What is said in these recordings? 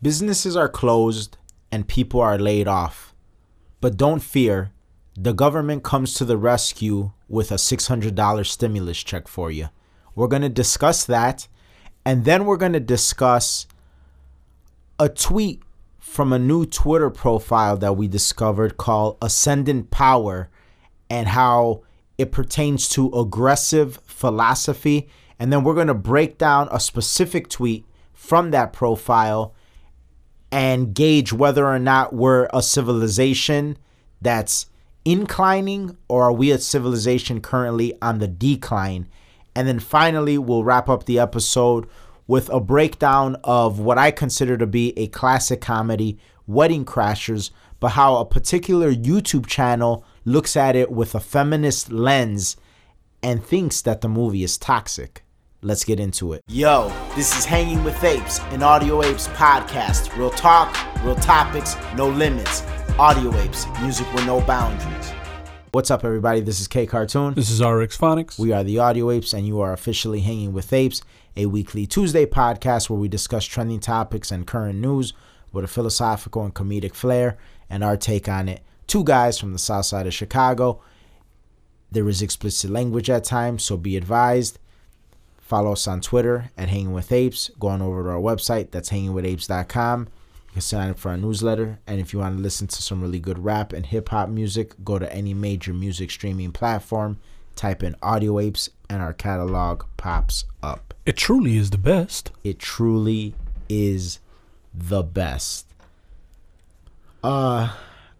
Businesses are closed and people are laid off. But don't fear, the government comes to the rescue with a $600 stimulus check for you. We're going to discuss that. And then we're going to discuss a tweet from a new Twitter profile that we discovered called Ascendant Power and how it pertains to aggressive philosophy. And then we're going to break down a specific tweet from that profile and gauge whether or not we're a civilization that's inclining or are we a civilization currently on the decline. And then finally, we'll wrap up the episode with a breakdown of what I consider to be a classic comedy, Wedding Crashers, but how a particular YouTube channel looks at it with a feminist lens and thinks that the movie is toxic. Let's get into it. Yo, this is Hanging with Apes, an Audio Apes podcast. Real talk, real topics, no limits. Audio Apes, music with no boundaries. What's up, everybody? This is K Cartoon. This is RX Phonics. We are the Audio Apes, and you are officially Hanging with Apes, a weekly Tuesday podcast where we discuss trending topics and current news with a philosophical and comedic flair and our take on it. Two guys from the south side of Chicago. There is explicit language at times, so be advised. Follow us on Twitter at Hanging with Apes. Go on over to our website, that's hangingwithapes.com. You can sign up for our newsletter. And if you want to listen to some really good rap and hip hop music, go to any major music streaming platform, type in Audio Apes, and our catalog pops up. It truly is the best. It truly is the best. Uh,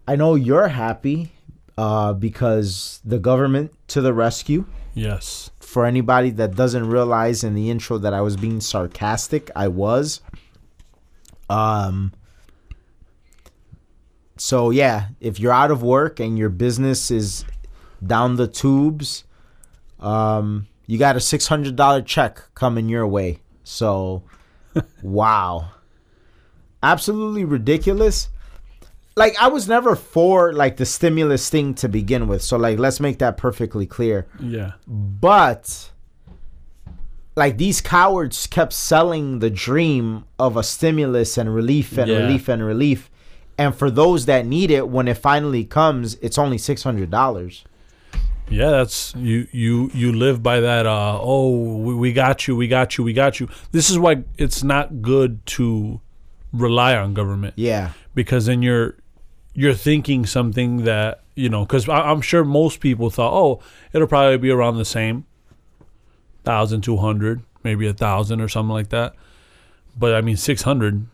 I know you're happy uh, because the government to the rescue. Yes. For anybody that doesn't realize in the intro that I was being sarcastic, I was. Um. So yeah, if you're out of work and your business is down the tubes, um, you got a six hundred dollar check coming your way. So, wow, absolutely ridiculous. Like I was never for like the stimulus thing to begin with. So like let's make that perfectly clear. Yeah. But like these cowards kept selling the dream of a stimulus and relief and Yeah. relief and relief. And for those that need it, when it finally comes, it's only six hundred dollars. Yeah, that's you you you live by that uh oh, we, we got you, we got you, we got you. This is why it's not good to rely on government Yeah. because then you're you're thinking something that, you know, cuz I'm sure most people thought, "Oh, it'll probably be around the same 1200, maybe a 1000 or something like that." But I mean 600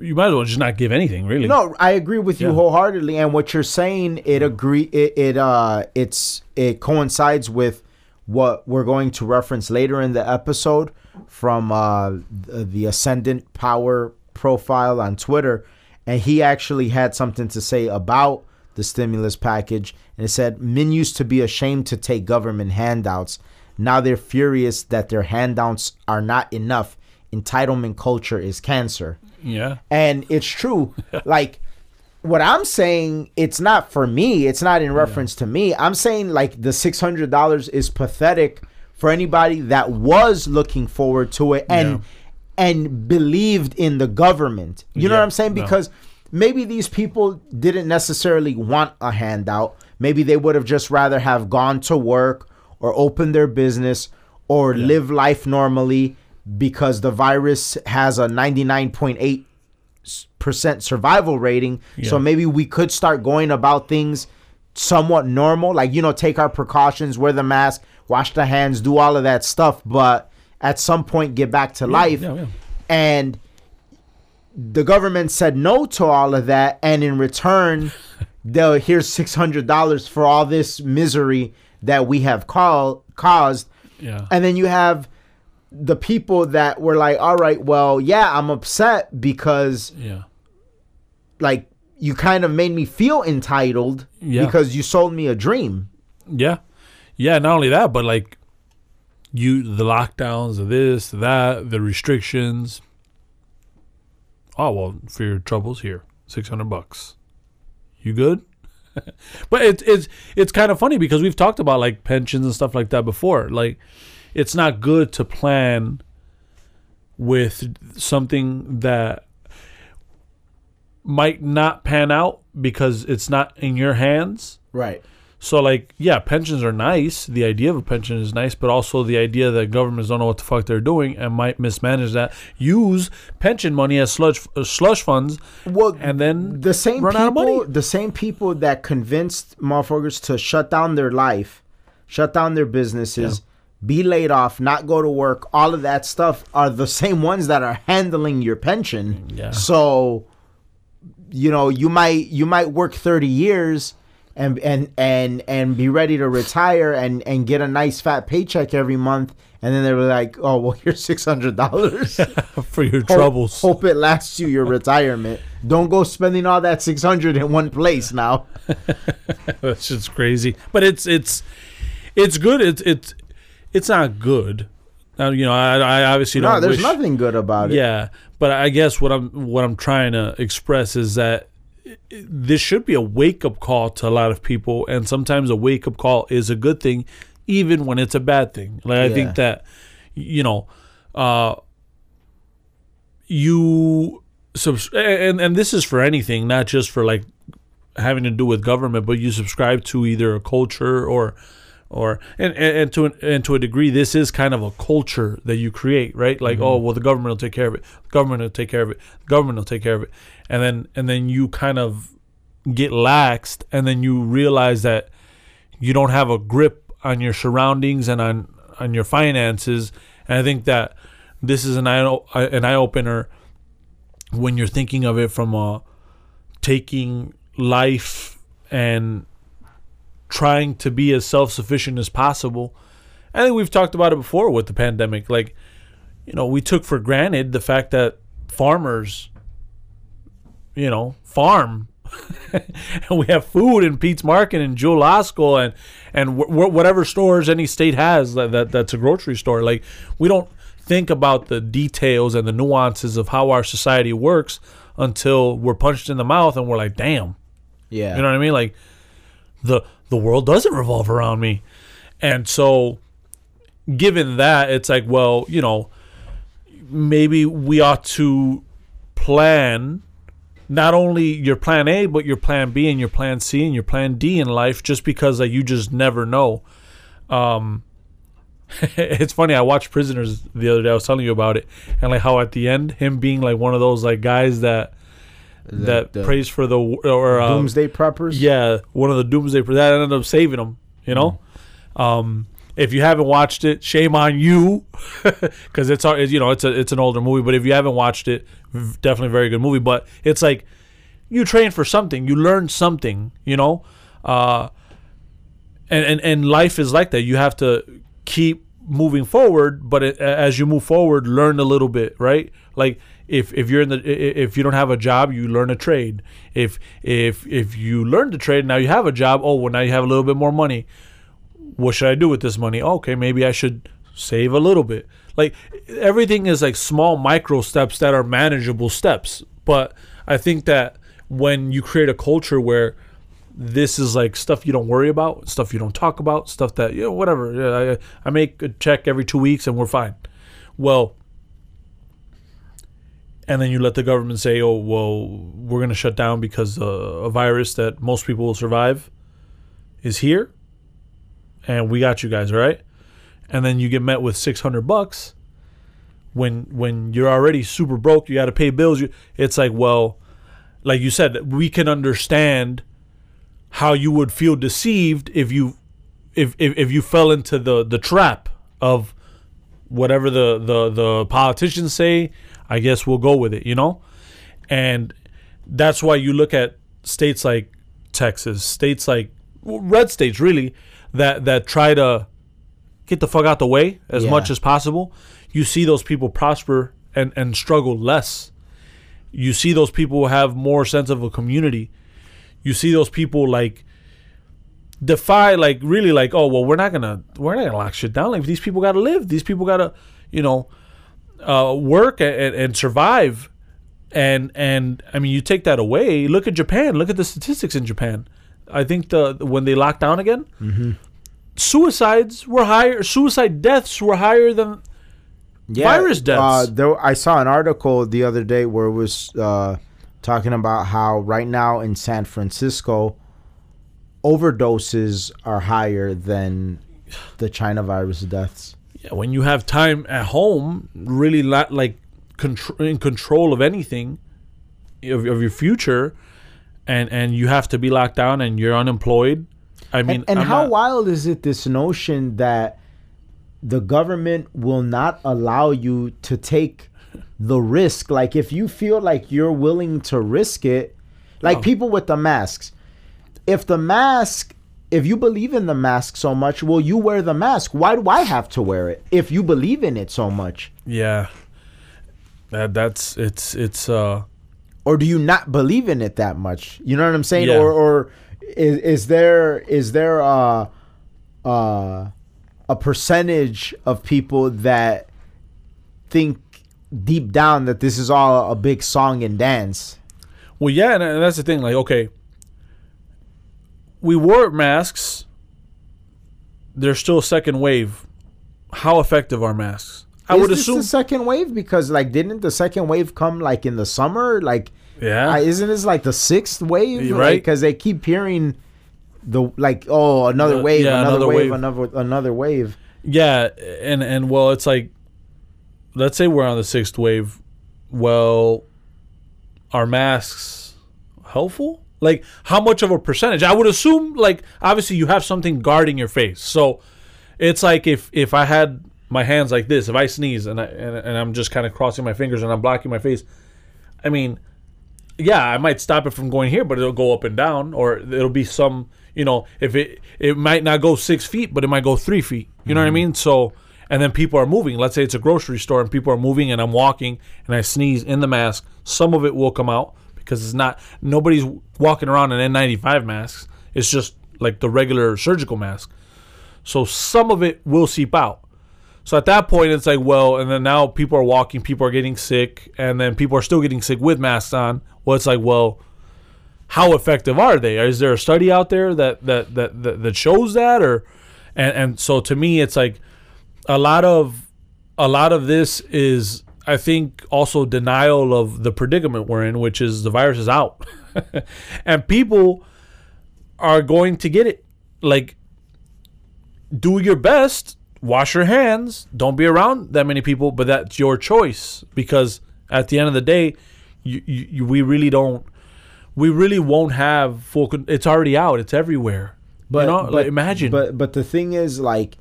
you might as well just not give anything, really. No, I agree with you Yeah. wholeheartedly. And what you're saying, it agree it, it uh it's it coincides with what we're going to reference later in the episode from uh the, the Ascendant Power profile on Twitter. And he actually had something to say about the stimulus package. And it said, Men used to be ashamed to take government handouts. Now they're furious that their handouts are not enough. Entitlement culture is cancer Yeah. and it's true like what i'm saying it's not for me it's not in reference to me i'm saying like the $600 is pathetic for anybody that was looking forward to it and Yeah. And believed in the government. You know what i'm saying? no. because maybe these people didn't necessarily want a handout. Maybe they would have just rather have gone to work or opened their business or live life normally because the virus has a 99.8 percent survival rating. So maybe we could start going about things somewhat normal. Like you know take our precautions wear the mask wash the hands do all of that stuff. But at some point get back to life yeah, yeah. and the government said no to all of that and in return they'll here's $600 for all this misery that we have call, caused Yeah. and then you have the people that were like all right well yeah i'm upset because yeah. like you kind of made me feel entitled Yeah. because you sold me a dream Yeah. Yeah, not only that, but like you the lockdowns, of this, that, the restrictions. Oh well, for your troubles here, six hundred bucks. You good? but it's it's it's kind of funny because we've talked about like pensions and stuff like that before. Like, it's not good to plan with something that might not pan out because it's not in your hands. Right. So like, yeah, pensions are nice. The idea of a pension is nice, but also the idea that governments don't know what the fuck they're doing and might mismanage that. Use pension money as slush uh, slush funds, Well, and then the same run out of people, money. the same people that convinced motherfuckers to shut down their life, shut down their businesses, be laid off, not go to work, all of that stuff are the same ones that are handling your pension. Yeah. So, you know, you might you might work 30 years and and and and be ready to retire and and get a nice fat paycheck every month and then they were like, "Oh, well, here's $600." for your Hope- troubles. Hope it lasts you your retirement. Don't go spending all that six hundred in one place now. That's just crazy. But it's it's it's good. It's it's it's not good. You know I, I obviously don't. No, there's wish, nothing good about it. Yeah, but I guess what I'm what I'm trying to express is that this should be a wake up call to a lot of people, and sometimes a wake up call is a good thing, even when it's a bad thing. Like I think that you know, uh, you subs- and and this is for anything, not just for like having to do with government, but you subscribe to either a culture or or and, and, and to an, and to a degree this is kind of a culture that you create right? Like oh well the government will take care of it. The government will take care of it. The government will take care of it and then and then you kind of get laxed and then you realize that you don't have a grip on your surroundings and on on your finances and i think that this is an eye an eye opener when you're thinking of it from a taking life and trying to be as self-sufficient as possible. I think we've talked about it before with the pandemic. Like, you know, we took for granted the fact that farmers, you know, farm. and we have food in Pete's Market and Jewel Osco and and wh- wh- whatever stores any state has that, that that's a grocery store. Like we don't think about the details and the nuances of how our society works until we're punched in the mouth and we're like, damn, Yeah. you know what I mean? Like the the world doesn't revolve around me. And so given that, it's like, well, you know, maybe we ought to plan not only your plan A, but your plan B and your plan C and your plan D in life just because like, you just never know. Um it's funny, I watched Prisoners the other day, I was telling you about it, and like how at the end, him being like one of those like guys that that the prays for the or uh, doomsday preppers. yeah, one of the doomsday pre- that ended up saving him. You know, um, if you haven't watched it, shame on you, because it's you know it's a it's an older movie. But if you haven't watched it, definitely a very good movie. But it's like you train for something, you learn something. You know, uh, and and and life is like that. You have to keep moving forward, but it, as you move forward, learn a little bit, right? Like if if you're in the if you don't have a job, you learn a trade. If if if you learn the trade, now you have a job. Oh, well, now you have a little bit more money. What should I do with this money? Okay, maybe I should save a little bit. Like everything is like small micro steps that are manageable steps. But I think that when you create a culture where this is like stuff you don't worry about, stuff you don't talk about, stuff that you know, whatever. Yeah, I, I make a check every two weeks and we're fine. Well, and then you let the government say, "Oh, well, we're going to shut down because uh, a virus that most people will survive is here, and we got you guys, all right?" And then you get met with six hundred bucks when when you're already super broke, you got to pay bills. You, it's like, well, like you said, we can understand how you would feel deceived if you if if, if you fell into the the trap of whatever the the the politicians say i guess we'll go with it you know and that's why you look at states like texas states like red states really that that try to get the fuck out the way as Yeah. much as possible you see those people prosper and and struggle less. You see those people have more sense of a community. You see those people like defy like really like oh well we're not gonna we're not gonna lock shit down. Like these people gotta live. These people gotta you know uh, work and, and survive. And and i mean you take that away. Look at japan. Look at the statistics in japan i think the when they locked down again suicides were higher suicide deaths were higher than virus deaths. Uh, there, I saw an article the other day where it was uh, talking about how right now in San Francisco, overdoses are higher than the China virus deaths. Yeah, when you have time at home, really la- like contr- in control of anything of, of your future, and and you have to be locked down and you're unemployed. I mean, and and how not- wild is it this notion that the government will not allow you to take the risk like if you feel like you're willing to risk it like Oh. people with the masks if the mask if you believe in the mask so much will you wear the mask why do i have to wear it if you believe in it so much Yeah, that that's it's it's uh or do you not believe in it that much you know what i'm saying Yeah. or or is, is there is there a uh a percentage of people that think deep down that this is all a big song and dance well yeah, and, that's the thing. Like, okay, we wore masks. There's still a second wave. How effective are masks? I is would this assume. the second wave because like didn't the second wave come like in the summer like yeah, I, isn't this like the sixth wave You're right. because they keep hearing the like oh another wave yeah, another, another wave, wave. another another wave Yeah, and and well, it's like, let's say we're on the sixth wave. Well, are masks helpful? Like, how much of a percentage? I would assume, like, obviously, you have something guarding your face. So, it's like if if I had my hands like this, if I sneeze and I and, and I'm just kind of crossing my fingers and I'm blocking my face, I mean, yeah, I might stop it from going here, but it'll go up and down, or it'll be some, you know, if it it might not go six feet, but it might go three feet. You know what I mm-hmm. mean? So, and then people are moving. Let's say it's a grocery store and people are moving, and I'm walking and I sneeze in the mask. Some of it will come out because it's not nobody's walking around in N95 masks. It's just like the regular surgical mask. So some of it will seep out. So at that point, it's like, well, and then now people are walking, people are getting sick, and then people are still getting sick with masks on. Well, it's like, well, how effective are they? Is there a study out there that that that that, that shows that, or and and so to me, it's like a lot of a lot of this is, I think, also denial of the predicament we're in, which is the virus is out, and people are going to get it. Like do your best wash your hands don't be around that many people but that's your choice because at the end of the day you, you, we really don't we really won't have full con- it's already out it's everywhere But you know but, like imagine But but the thing is, like,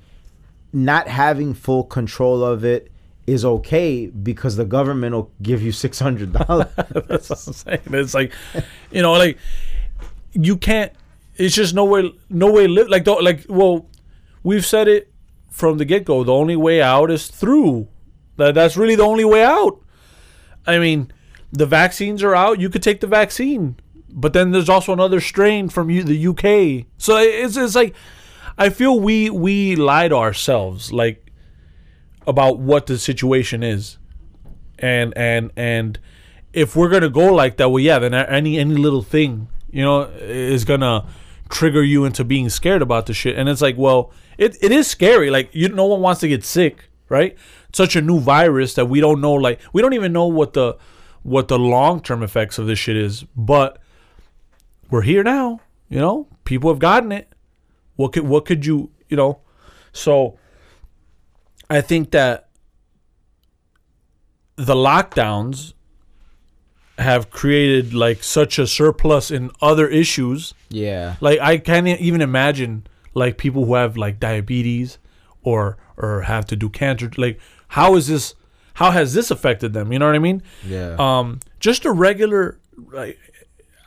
not having full control of it is okay because the government will give you six hundred dollars. That's what I'm saying. It's like, you know, like you can't. It's just no way, no way live. Like, don't like. Well, we've said it from the get go. The only way out is through. That that's really the only way out. I mean, the vaccines are out. You could take the vaccine, but then there's also another strain from you, the UK. So it's it's like, I feel we we lied to ourselves, like about what the situation is and and and if we're gonna go like that, well, yeah, then any any little thing, you know, is gonna trigger you into being scared about the shit. And it's like, well, it, it is scary. Like, you no one wants to get sick, right? Such a new virus that we don't know. Like, we don't even know what the what the long term effects of this shit is. But we're here now. You know, people have gotten it. What could what could you you know? So I think that the lockdowns have created like such a surplus in other issues. yeah. Like I can't even imagine like people who have like diabetes or or have to do cancer. Like how is this? How has this affected them? You know what I mean? Yeah. Um, just a regular. Like,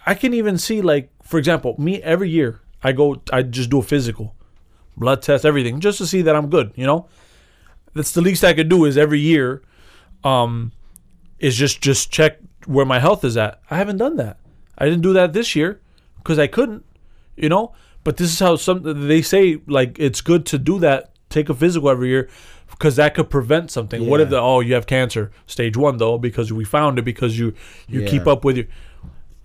I can even see like for example, me every year I go I just do a physical, blood test, everything, just to see that I'm good. You know, that's the least I could do is every year, um, is just just check where my health is at. I haven't done that. I didn't do that this year because I couldn't. You know, but this is how some they say like it's good to do that. Take a physical every year because that could prevent something. What if the oh you have cancer stage one though because we found it because you you keep up with your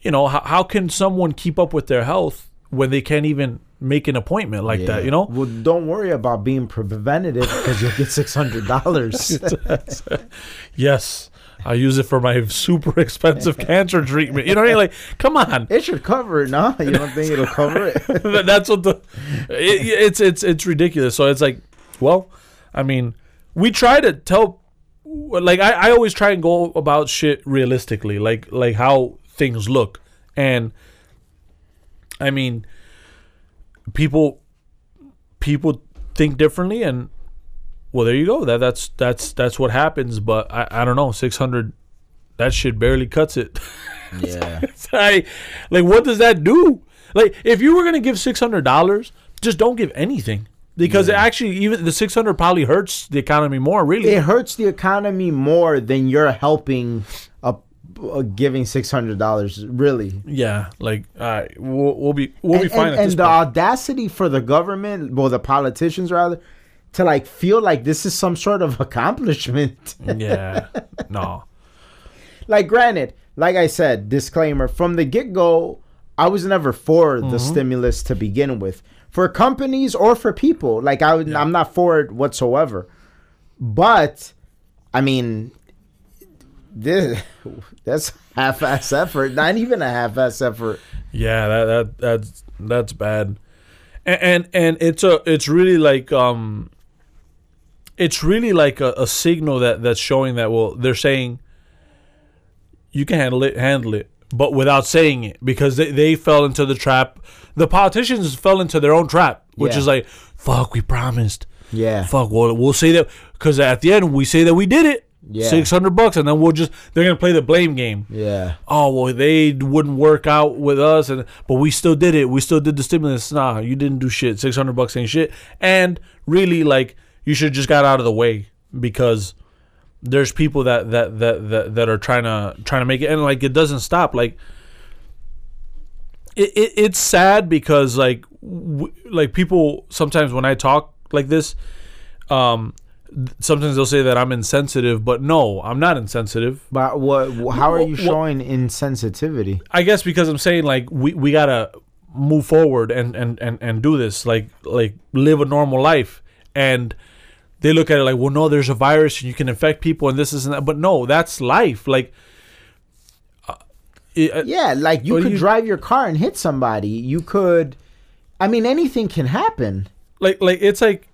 you know how, how can someone keep up with their health when they can't even make an appointment like that. You know? Well, don't worry about being preventative because you'll get six hundred dollars. Yes. I use it for my super expensive cancer treatment. You know what I mean? Like, come on. it should cover it, no? You don't think it'll cover it? That's what the it, it's it's it's ridiculous. So it's like, well, I mean, we try to tell like I, I always try and go about shit realistically, like like how things look. And I mean, people people think differently and well there you go. That that's that's that's what happens, but I, I don't know, six hundred that shit barely cuts it. yeah. I, like what does that do? Like if you were gonna give six hundred dollars, just don't give anything because it actually even the six hundred probably hurts the economy more. Really, It hurts the economy more than you're helping a, a giving six hundred dollars. Really. yeah. Like we'll, we'll be we'll be fine and, and the point. audacity for the government, well, the politicians rather, to like feel like this is some sort of accomplishment. yeah, no, like, granted, like I said, disclaimer from the get go, I was never for the mm-hmm. stimulus to begin with, for companies or for people. Like, I would, I'm not for it whatsoever. But, I mean, this that's half-ass effort. Not even a half-ass effort. yeah, that that that's that's bad, and and, and it's a it's really like um, it's really like a, a signal that that's showing that well they're saying you can handle it, handle it, but without saying it because they, they fell into the trap. The politicians fell into their own trap, which Yeah. is like, fuck, we promised. Yeah. Fuck, well, we'll say that because at the end we say that we did it. Yeah. Six hundred bucks, and then we'll just they're gonna play the blame game. Yeah. Oh well, they wouldn't work out with us, and but we still did it. We still did the stimulus. Nah, you didn't do shit. Six hundred bucks ain't shit. And really, like you should just got out of the way because there's people that that that that, that are trying to trying to make it, and like it doesn't stop. Like it, it it's sad because like w- like people sometimes when I talk like this, um, sometimes they'll say that I'm insensitive, but no, I'm not insensitive. But what? How are you showing insensitivity? I guess because I'm saying like we, we gotta move forward and, and, and, and do this like like live a normal life and they look at it like well no there's a virus and you can infect people and this is that but no that's life like uh, it- uh, Yeah, like you could you- drive your car and hit somebody. You could. I mean, anything can happen. like like it's like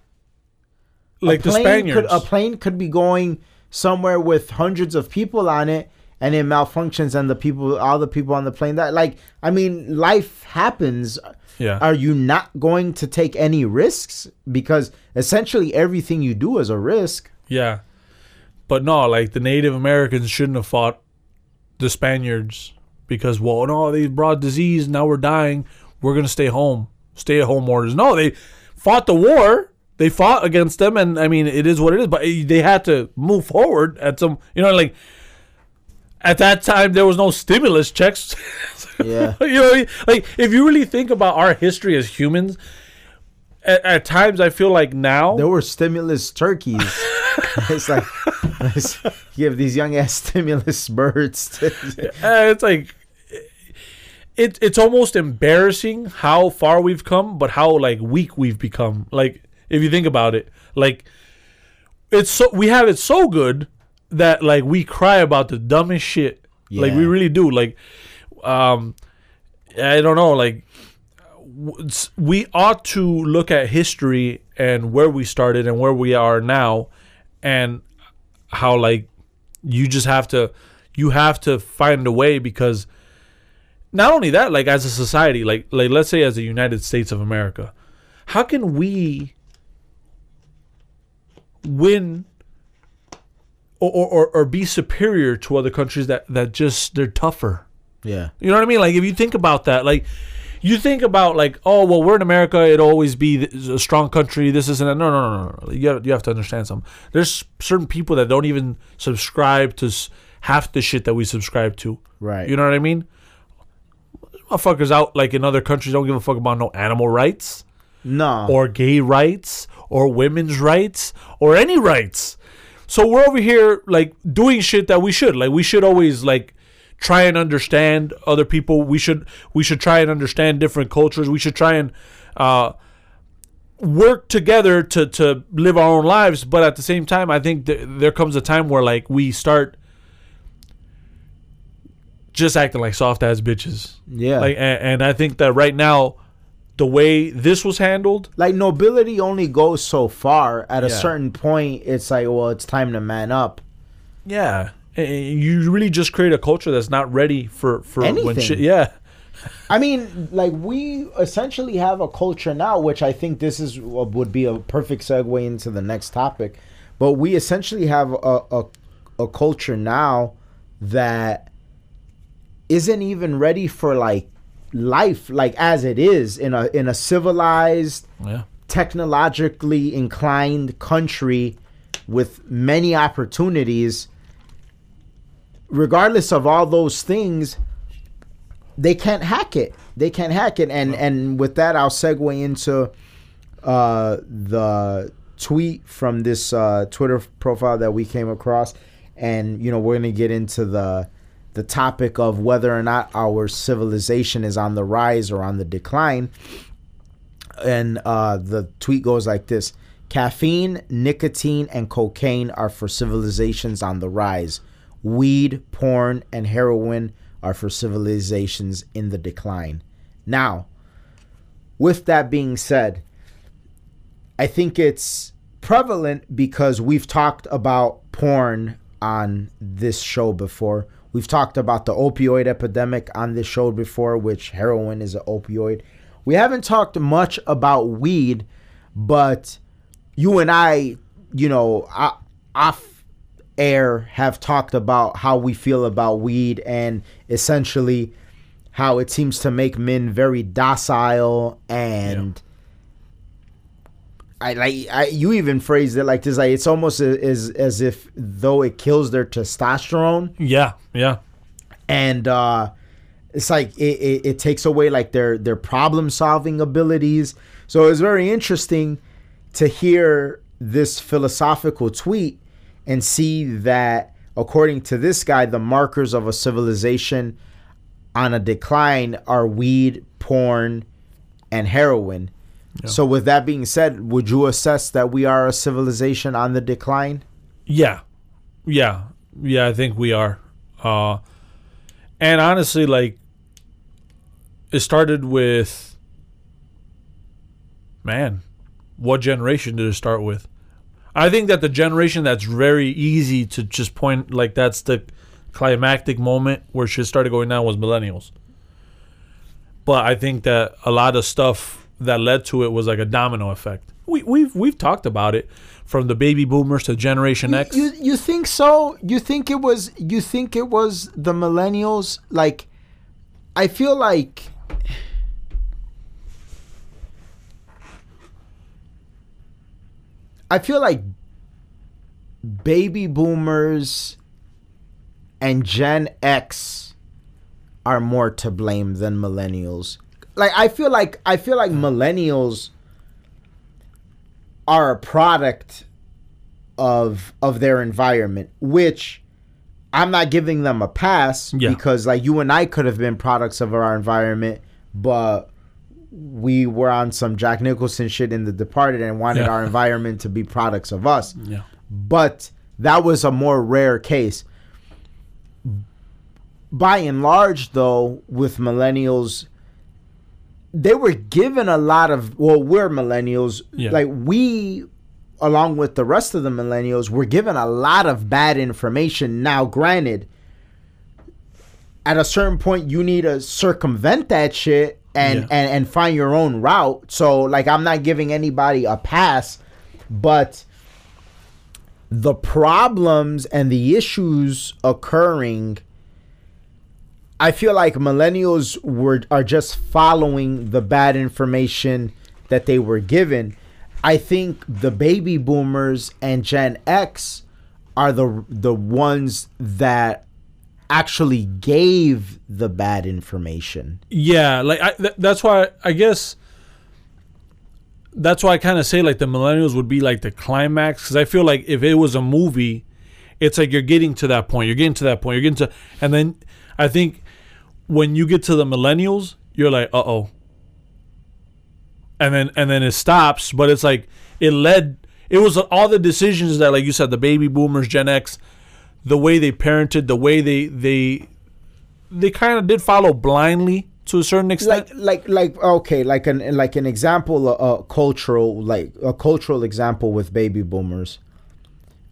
like the Spaniards Could, a plane could be going somewhere with hundreds of people on it, and it malfunctions, and the people, all the people on the plane, that like, I mean, life happens. yeah Are you not going to take any risks? Because essentially everything you do is a risk. Yeah. But no, like the Native Americans shouldn't have fought the Spaniards because, well, no, they brought disease. Now we're dying. We're going to stay home. Stay at home orders. No, they fought the war. They fought against them. And I mean, it is what it is. But eh, they had to move forward at some, you know, like at that time, there was no stimulus checks. Yeah. you know, like if you really think about our history as humans, at, at times I feel like now. There were stimulus turkeys. it's like let's give these young ass stimulus birds. To, Uh, it's like it, it's almost embarrassing how far we've come, but how like weak we've become. Like if you think about it, like it's so we have it so good that like we cry about the dumbest shit. Like we really do. Like um I don't know, like we ought to look at history and where we started and where we are now and how like you just have to you have to find a way because not only that like as a society like like let's say as the United States of America how can we win or, or, or, be superior to other countries that, that just they're tougher yeah. you know what I mean? Like if you think about that, like you think about like, oh well, we're in America. It'll always be a strong country. This isn't. No, no, no, no. You have, you have to understand something. There's certain people that don't even subscribe to half the shit that we subscribe to. Right. You know what I mean? Motherfuckers out like in other countries don't give a fuck about no animal rights No. or gay rights or women's rights or any rights. So we're over here like doing shit that we should. Like we should always like try and understand other people. We should we should try and understand different cultures. We should try and uh, work together to to live our own lives. But at the same time, I think th- there comes a time where like we start just acting like soft ass bitches. Yeah. Like, and, and I think that right now, the way this was handled, like nobility only goes so far. At a Yeah. certain point, it's like, well, it's time to man up. yeah, eh, you really just create a culture that's not ready for for when Anything. shit. Yeah, I mean, like we essentially have a culture now, which I think this is would be a perfect segue into the next topic. But we essentially have a a, a culture now that isn't even ready for like life, like as it is in a in a civilized, yeah, technologically inclined country with many opportunities. Regardless of all those things, they can't hack it. They can't hack it. And and with that, I'll segue into uh, the tweet from this uh, Twitter profile that we came across, and you know we're gonna get into the the topic of whether or not our civilization is on the rise or on the decline. And uh, the tweet goes like this: Caffeine, nicotine, and cocaine are for civilizations on the rise. Weed, porn, and heroin are for civilizations in the decline. Now, with that being said, I think it's prevalent because we've talked about porn on this show before. We've talked about the opioid epidemic on this show before, which heroin is an opioid. We haven't talked much about weed, but you and I, you know, off air have talked about how we feel about weed and essentially how it seems to make men very docile and I like I, you even phrased it like this like it's almost as as if though it kills their testosterone. Yeah, yeah, and uh it's like it, it, it takes away like their their problem solving abilities. So it's very interesting to hear this philosophical tweet and see that according to this guy the markers of a civilization on a decline are weed porn and heroin so with that being said would you assess that we are a civilization on the decline yeah, yeah, yeah. I think we are. Uh, and honestly, like, it started with, man, what generation did it start with? I think that the generation that's very easy to just point like that's the climactic moment where shit started going down was millennials. But I think that a lot of stuff that led to it was like a domino effect. We we've we've talked about it from the baby boomers to Generation X. You you think so? You think it was you think it was the millennials? Like I feel like I feel like baby boomers and Gen X are more to blame than millennials. Like I feel like I feel like millennials are a product of of their environment, which I'm not giving them a pass Yeah. because like you and I could have been products of our environment, but we were on some Jack Nicholson shit in The Departed and wanted Yeah. our environment to be products of us. yeah. But that was a more rare case. By and large, though, with millennials, they were given a lot of. Well, we're millennials. Yeah. Like we, along with the rest of the millennials, were given a lot of bad information. Now, granted, at a certain point, you need to circumvent that shit and Yeah. and and find your own route. So, like, I'm not giving anybody a pass, but the problems and the issues occurring I feel like millennials were are just following the bad information that they were given. I think the baby boomers and Gen X are the the ones that actually gave the bad information. Yeah, like I, th- that's why I guess that's why I kind of say like the millennials would be like the climax because I feel like if it was a movie, it's like you're getting to that point, you're getting to that point, you're getting to, and then I think when you get to the millennials, you're like, uh oh. and then and then it stops. But it's like it led. It was all the decisions that, like you said, the baby boomers, Gen X, the way they parented, the way they they they kind of did follow blindly to a certain extent. like like like okay like an like an example a, a cultural like a cultural example with baby boomers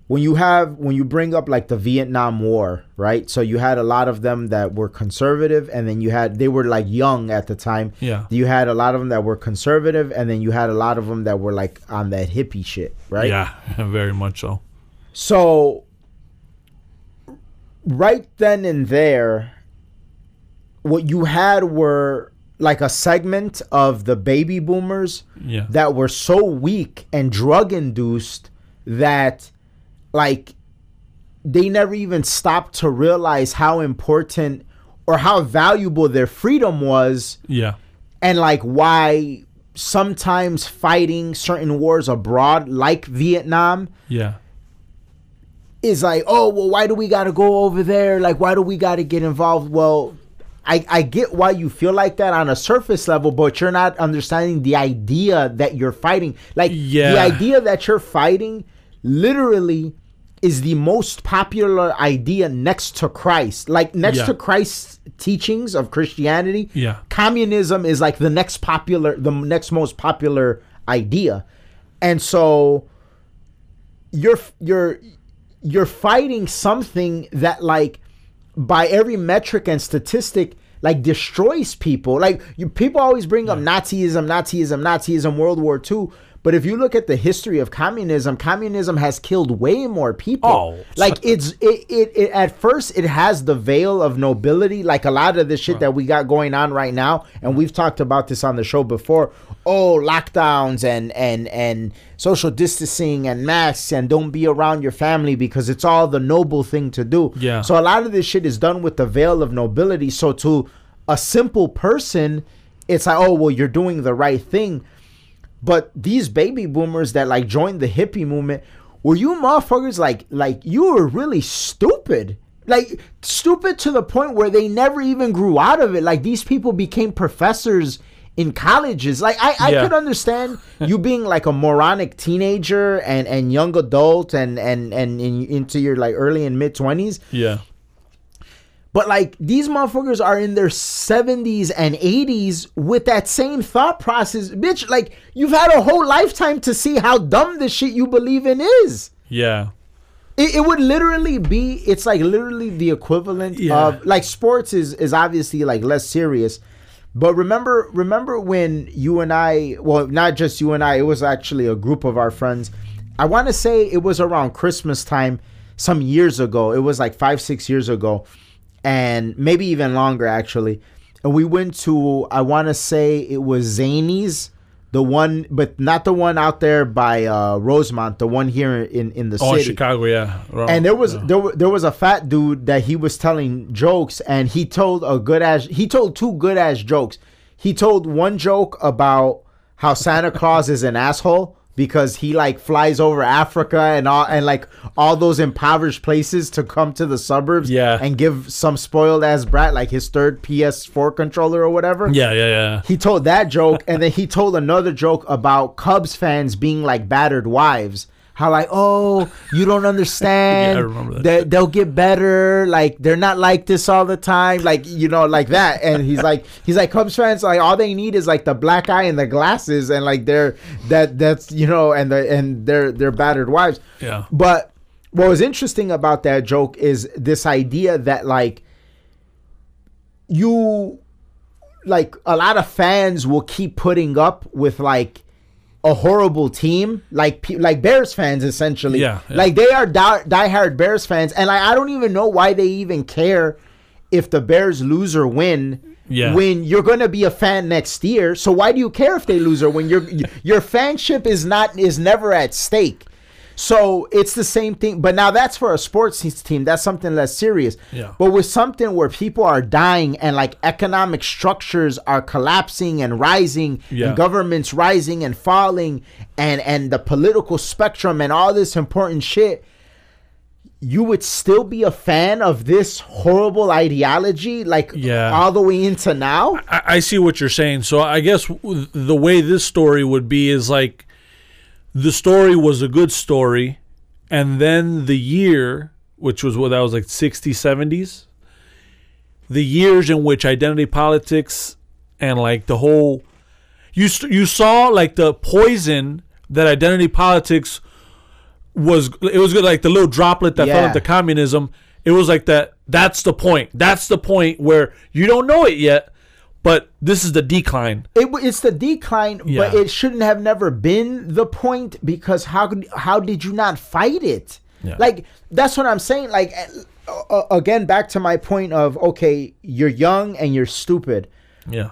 when you have when you bring up like the Vietnam War right so you had a lot of them that were conservative and then you had they were like young at the time Yeah. you had a lot of them that were conservative and then you had a lot of them that were like on that hippie shit right Yeah, very much so. so right then and there, what you had were like a segment of the baby boomers Yeah. that were so weak and drug induced that like they never even stopped to realize how important or how valuable their freedom was Yeah. and like why sometimes fighting certain wars abroad like Vietnam Yeah. is like, oh well, why do we got to go over there? Like, why do we got to get involved? Well, I I get why you feel like that on a surface level, but you're not understanding the idea that you're fighting. Like, Yeah. the idea that you're fighting, literally. Is the most popular idea next to Christ. Like next Yeah. to Christ's teachings of Christianity, Yeah. communism is like the next popular, the next most popular idea. And so you're you're you're fighting something that like by every metric and statistic like destroys people like you people always bring up nazism nazism nazism world war ii but if you look at the history of communism communism has killed way more people. Oh, like it's it, it, it at first it has the veil of nobility like a lot of the shit that we got going on right now. And we've talked about this on the show before. Oh lockdowns and and and social distancing and masks and don't be around your family because it's all the noble thing to do. Yeah. so a lot of this shit is done with the veil of nobility. So to a simple person it's like oh well you're doing the right thing but these baby boomers that like joined the hippie movement, were you motherfuckers like like you were really stupid? Like stupid to the point where they never even grew out of it. Like these people became professors in colleges. Like I, I Yeah. could understand you being like a moronic teenager and and young adult and and and in, into your like early and mid twenties. Yeah. But like these motherfuckers are in their 70s and 80s with that same thought process. Bitch, like you've had a whole lifetime to see how dumb the shit you believe in is. Yeah. It, it would literally be it's like literally the equivalent Yeah. of like sports is is obviously like less serious. But remember remember when you and I well not just you and I, it was actually a group of our friends. I want to say it was around Christmas time some years ago. It was like 5 6 years ago and maybe even longer actually. And we went to I want to say it was Zanies, the one, but not the one out there by uh, Rosemont, the one here in in the Oh, city. Chicago, yeah. Around- And there was yeah. there, there was a fat dude that he was telling jokes, and he told a good ass he told two good ass jokes. He told one joke about how Santa Claus is an asshole because he like flies over Africa and all and like all those impoverished places to come to the suburbs Yeah. and give some spoiled ass brat like his third PS4 controller or whatever. Yeah, yeah, yeah. He told that joke, and then he told another joke about Cubs fans being like battered wives. How like, oh, you don't understand. Yeah, I remember that They, they'll get better. Like they're not like this all the time. Like you know, like that. And he's like, he's like Cubs fans. Like all they need is like the black eye and the glasses, and like they're that that's you know, and the and they're they're battered wives. Yeah. But what was interesting about that joke is this idea that like you like a lot of fans will keep putting up with like a horrible team like like Bears fans essentially Yeah, yeah. like they are die- diehard Bears fans and like I don't even know why they even care if the Bears lose or win Yeah. when you're going to be a fan next year so why do you care if they lose or win your your fanship is not is never at stake so it's the same thing but now that's for a sports team that's something less serious Yeah. but with something where people are dying and like economic structures are collapsing and rising Yeah. and governments rising and falling and and the political spectrum and all this important shit you would still be a fan of this horrible ideology, like Yeah. all the way into now. I, I see what you're saying. So I guess w- the way this story would be is like the story was a good story, and then the year, which was what that was like 60s, 70s, the years in which identity politics and like the whole you st- you saw like the poison that identity politics was it was good like the little droplet that fell into communism. It was like that that's the point. That's the point where you don't know it yet but this is the decline It, it's the decline, but it shouldn't have never been the point because how could how did you not fight it? Yeah. Like that's what I'm saying. Like uh, again, back to my point of okay, you're young and you're stupid, yeah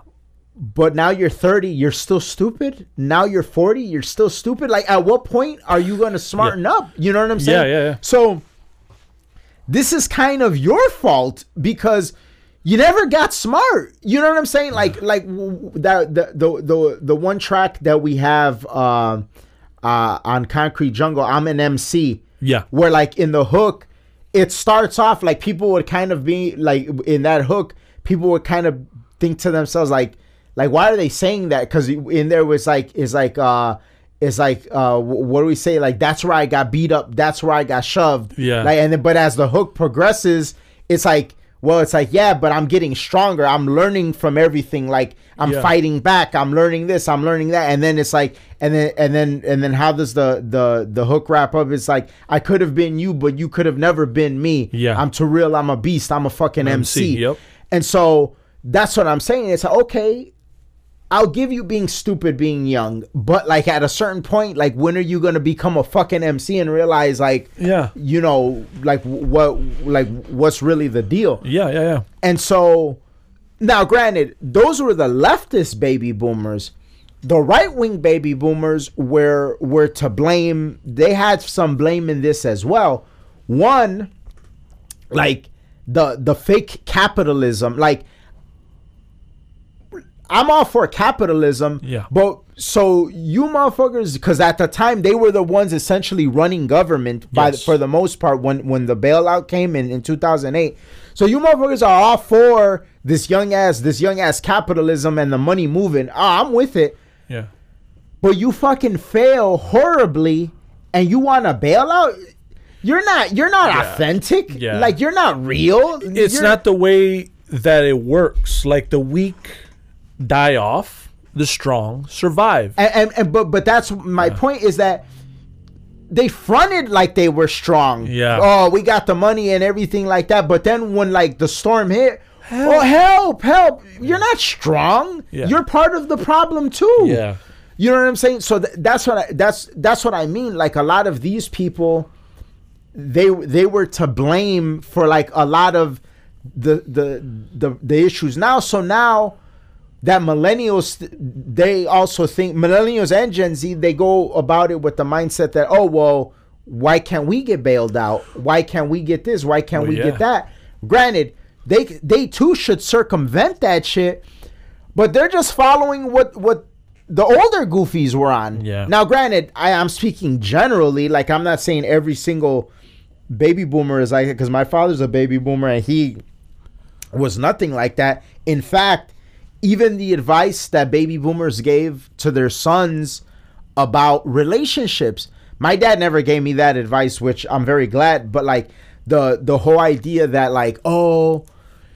but now you're 30, you're still stupid. Now you're 40, you're still stupid. Like at what point are you going to smarten up? You know what I'm saying? Yeah, yeah, yeah. So this is kind of your fault because you never got smart. You know what I'm saying? Like like that the the the, the one track that we have uh, uh, on Concrete Jungle, I'm an MC. Yeah. Where like in the hook, it starts off like people would kind of be like in that hook, people would kind of think to themselves like like why are they saying that? Because in there was like is like uh is like uh what do we say like that's where I got beat up, that's where I got shoved. Yeah. Like and then but as the hook progresses, it's like well, it's like yeah, but I'm getting stronger. I'm learning from everything. Like I'm Yeah. fighting back. I'm learning this. I'm learning that. And then it's like, and then and then and then how does the the the hook wrap up? It's like I could have been you, but you could have never been me. Yeah. I'm too real. I'm a beast. I'm a fucking MC. MC, yep. And so that's what I'm saying. It's like, okay, I'll give you being stupid, being young, but like at a certain point, like when are you gonna become a fucking MC and realize like, Yeah. you know, like what, like what's really the deal? yeah yeah yeah And so now granted, those were the leftist baby boomers. The right wing baby boomers were were to blame. They had some blame in this as well. One, like the the fake capitalism, like I'm all for capitalism. Yeah. But so you motherfuckers, because at the time they were the ones essentially running government by Yes. for the most part when when the bailout came in in 2008. So you motherfuckers are all for this young ass this young ass capitalism and the money moving. Ah, I'm with it. yeah But you fucking fail horribly, and you want a bailout. You're not. You're not Yeah. authentic. Yeah. Like you're not real. it's You're- not the way that it works like the weak die off the strong survive and, and, and but but that's my point is that they fronted like they were strong. Yeah. Oh, we got the money and everything like that. But then when like the storm hit, oh help, help! You're not strong. Yeah. You're part of the problem too. yeah You know what I'm saying? So th- that's what I that's that's what I mean. Like a lot of these people, they they were to blame for like a lot of the the the, the issues now. So now that millennials they also think millennials and Gen Z they go about it with the mindset that oh well why can't we get bailed out? Why can't we get this? Why can't Well, we yeah. get that? Granted, they they too should circumvent that shit, but they're just following what what the older goofies were on. Yeah. Now, granted, I am speaking generally. Like I'm not saying every single baby boomer is like because my father's a baby boomer and he was nothing like that. In fact, even the advice that baby boomers gave to their sons about relationships, my dad never gave me that advice, which I'm very glad. But like the the whole idea that like oh,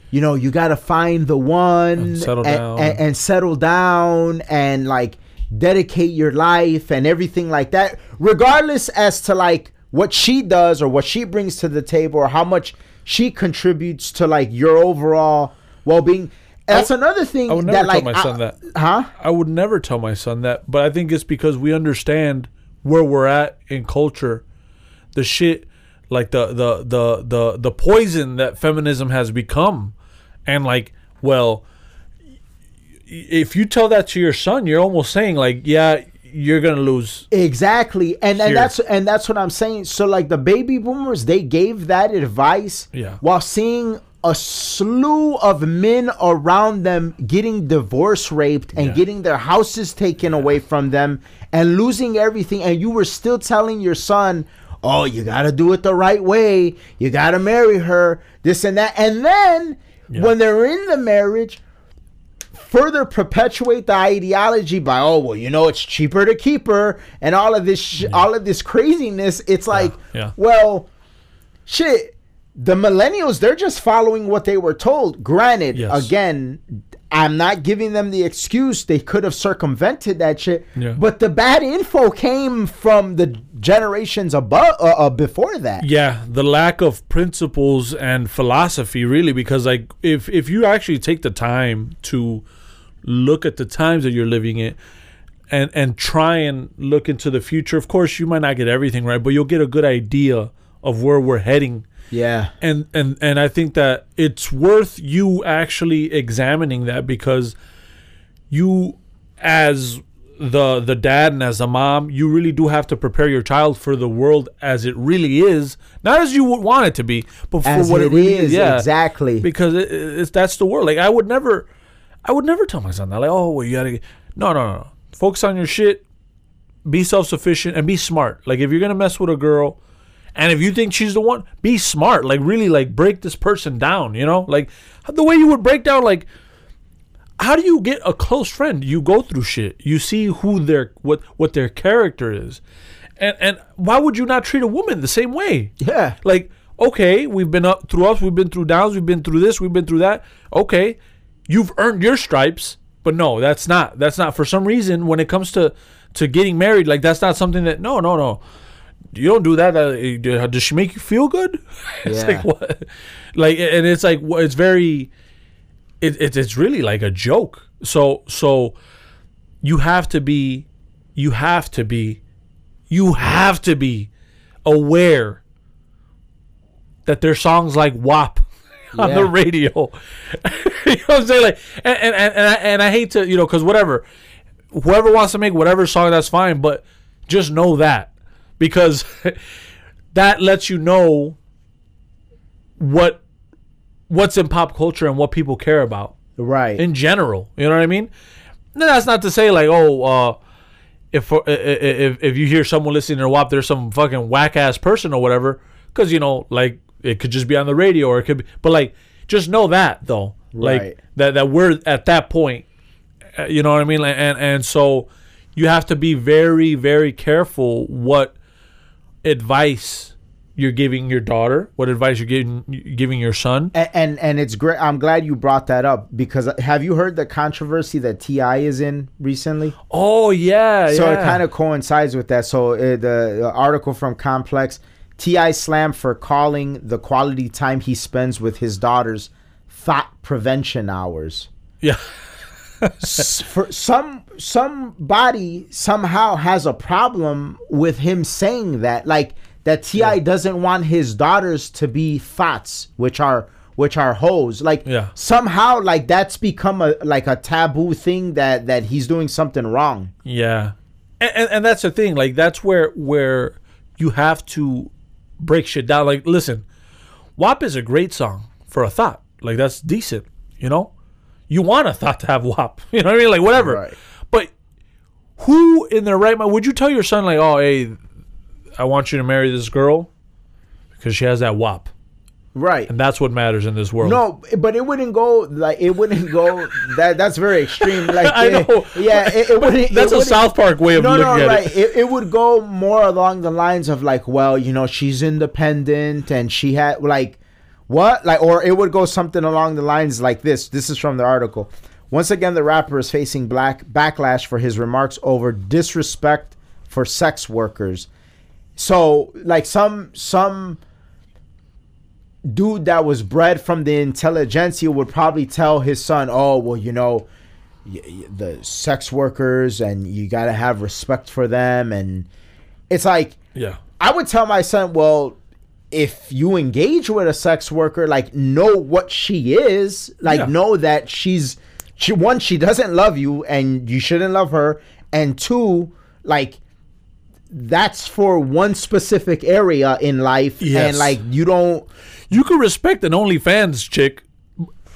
you know, you got to find the one And settle and, down. and- and settle down and like dedicate your life and everything like that, regardless as to like what she does or what she brings to the table or how much she contributes to like your overall well being. That's another thing I would that never like tell my I- son that. huh? I would never tell my son that, but I think it's because we understand where we're at in culture. The shit like the the the the the poison that feminism has become. And like, well, if you tell that to your son, you're almost saying like, yeah, you're going to lose. Exactly. And and that's and that's what I'm saying. So like the baby boomers, they gave that advice Yeah. while seeing a slew of men around them getting divorce raped and Yeah. getting their houses taken away from them and losing everything and you were still telling your son, oh, you got to do it the right way. You got to marry her, this and that. And then when they're in the marriage, further perpetuate the ideology by oh well you know it's cheaper to keep her and all of this sh- all of this craziness it's like yeah. well shit the millennials they're just following what they were told granted Yes. again i'm not giving them the excuse they could have circumvented that shit Yeah. but the bad info came from the generations above uh, uh, before that Yeah, the lack of principles and philosophy, really, because like if if you actually take the time to look at the times that you're living in, and and try and look into the future, of course you might not get everything right, but you'll get a good idea of where we're heading. Yeah And and and I think that it's worth you actually examining that because you as the the dad and as a mom, you really do have to prepare your child for the world as it really is, not as you would want it to be, but for as what it it really is. Yeah, exactly because it, it's that's the world. Like I would never, I would never tell my son that. Like, oh, well, you gotta no, no, no. Focus on your shit. Be self sufficient and be smart. Like if you're gonna mess with a girl, and if you think she's the one, be smart. Like really, like break this person down. You know, like the way you would break down like how do you get a close friend? You go through shit. You see who their what what their character is, and and why would you not treat a woman the same way? yeah Like okay, we've been up through ups, we've been through downs, we've been through this, we've been through that. Okay, you've earned your stripes, but no, that's not. That's not for some reason when it comes to to getting married. Like that's not something that no no no. You don't do that. Uh, does she make you feel good? it's Yeah. like what? Like and it's like it's very it, it, it's really like a joke. So so you have to be you have to be you have to be aware that there's songs like WAP on Yeah. the radio. you know what I'm saying? Like and and and, and, I, and I hate to, you know, cuz whatever whoever wants to make whatever song that's fine, but just know that because that lets you know what what's in pop culture and what people care about right in general. You know what I mean? No, that's not to say like, oh, uh, if if if if you hear someone listening to WAP, there's some fucking whack ass person or whatever, because you know, like it could just be on the radio or it could be, but like, just know that though, Right. like that that we're at that point. uh, You know what I mean? And and so you have to be very very careful what advice you're giving your daughter, what advice you're giving giving your son. and, and and it's great. I'm glad you brought that up because have you heard the controversy that T.I. is in recently? Oh yeah, So yeah. it kind of coincides with that. So uh, the, the article from Complex, T.I. slammed for calling the quality time he spends with his daughters thought prevention hours. yeah. For some somebody somehow has a problem with him saying that like that T.I. doesn't want his daughters to be thoughts which are which are hoes like Yeah. somehow like that's become a like a taboo thing that that he's doing something wrong Yeah, and, and and that's the thing. Like that's where where you have to break shit down. Like, listen, WAP is a great song for a thought. Like that's decent. You know, you want a thought to have WAP. You know what I mean? Like whatever. Right. But who in their right mind would you tell your son like, oh, hey, I want you to marry this girl because she has that WAP, right and that's what matters in this world. no but it wouldn't go like it wouldn't go that that's very extreme like I eh, know. yeah it, it wouldn't it that's a wouldn't- South Park way of no, looking no, at right. it. It. It, would go more along the lines of like, well, you know, she's independent and she had like, what? Like, or it would go something along the lines like this. This is from the article. Once again, the rapper is facing black backlash for his remarks over disrespect for sex workers. So, like some some dude that was bred from the intelligentsia would probably tell his son, "Oh, well, you know, y- y- the sex workers and you got to have respect for them and it's like Yeah. I would tell my son, well, if you engage with a sex worker, like know what she is, like Yeah. know that she's she one she doesn't love you and you shouldn't love her, and two, like that's for one specific area in life, Yes. and like you don't. You could respect an OnlyFans chick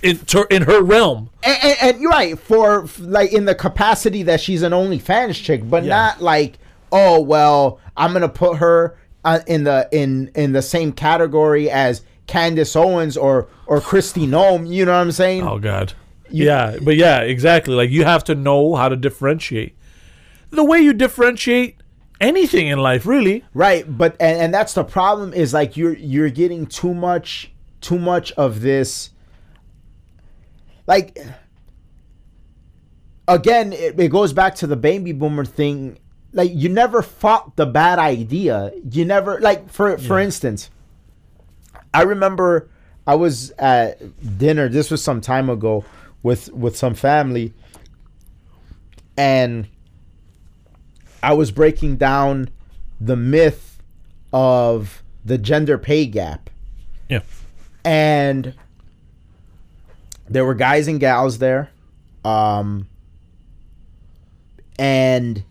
in ter- in her realm. And, and, and you're right for like in the capacity that she's an OnlyFans chick, but Yeah. not like oh well I'm gonna put her uh, in the in in the same category as Candace Owens or or Kristi Noem. You know what I'm saying? Oh God. yeah, but yeah, exactly. Like you have to know how to differentiate. The way you differentiate anything in life, really. Right, but and, and that's the problem is like you're you're getting too much too much of this like again it, it goes back to the baby boomer thing like you never fought the bad idea you never like for for Yeah. instance i remember i was at dinner this was some time ago with with some family and i was breaking down the myth of the gender pay gap Yeah. and there were guys and gals there um and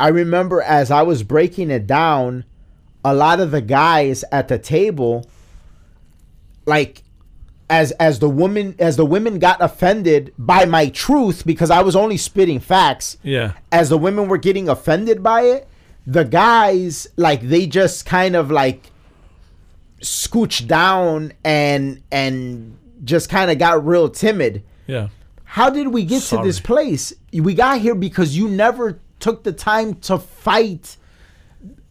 i remember as i was breaking it down a lot of the guys at the table like as as the woman as the women got offended by my truth because i was only spitting facts Yeah. as the women were getting offended by it, the guys like they just kind of like scooched down and and just kind of got real timid. Yeah. How did we get to this place? We got here because you never took the time to fight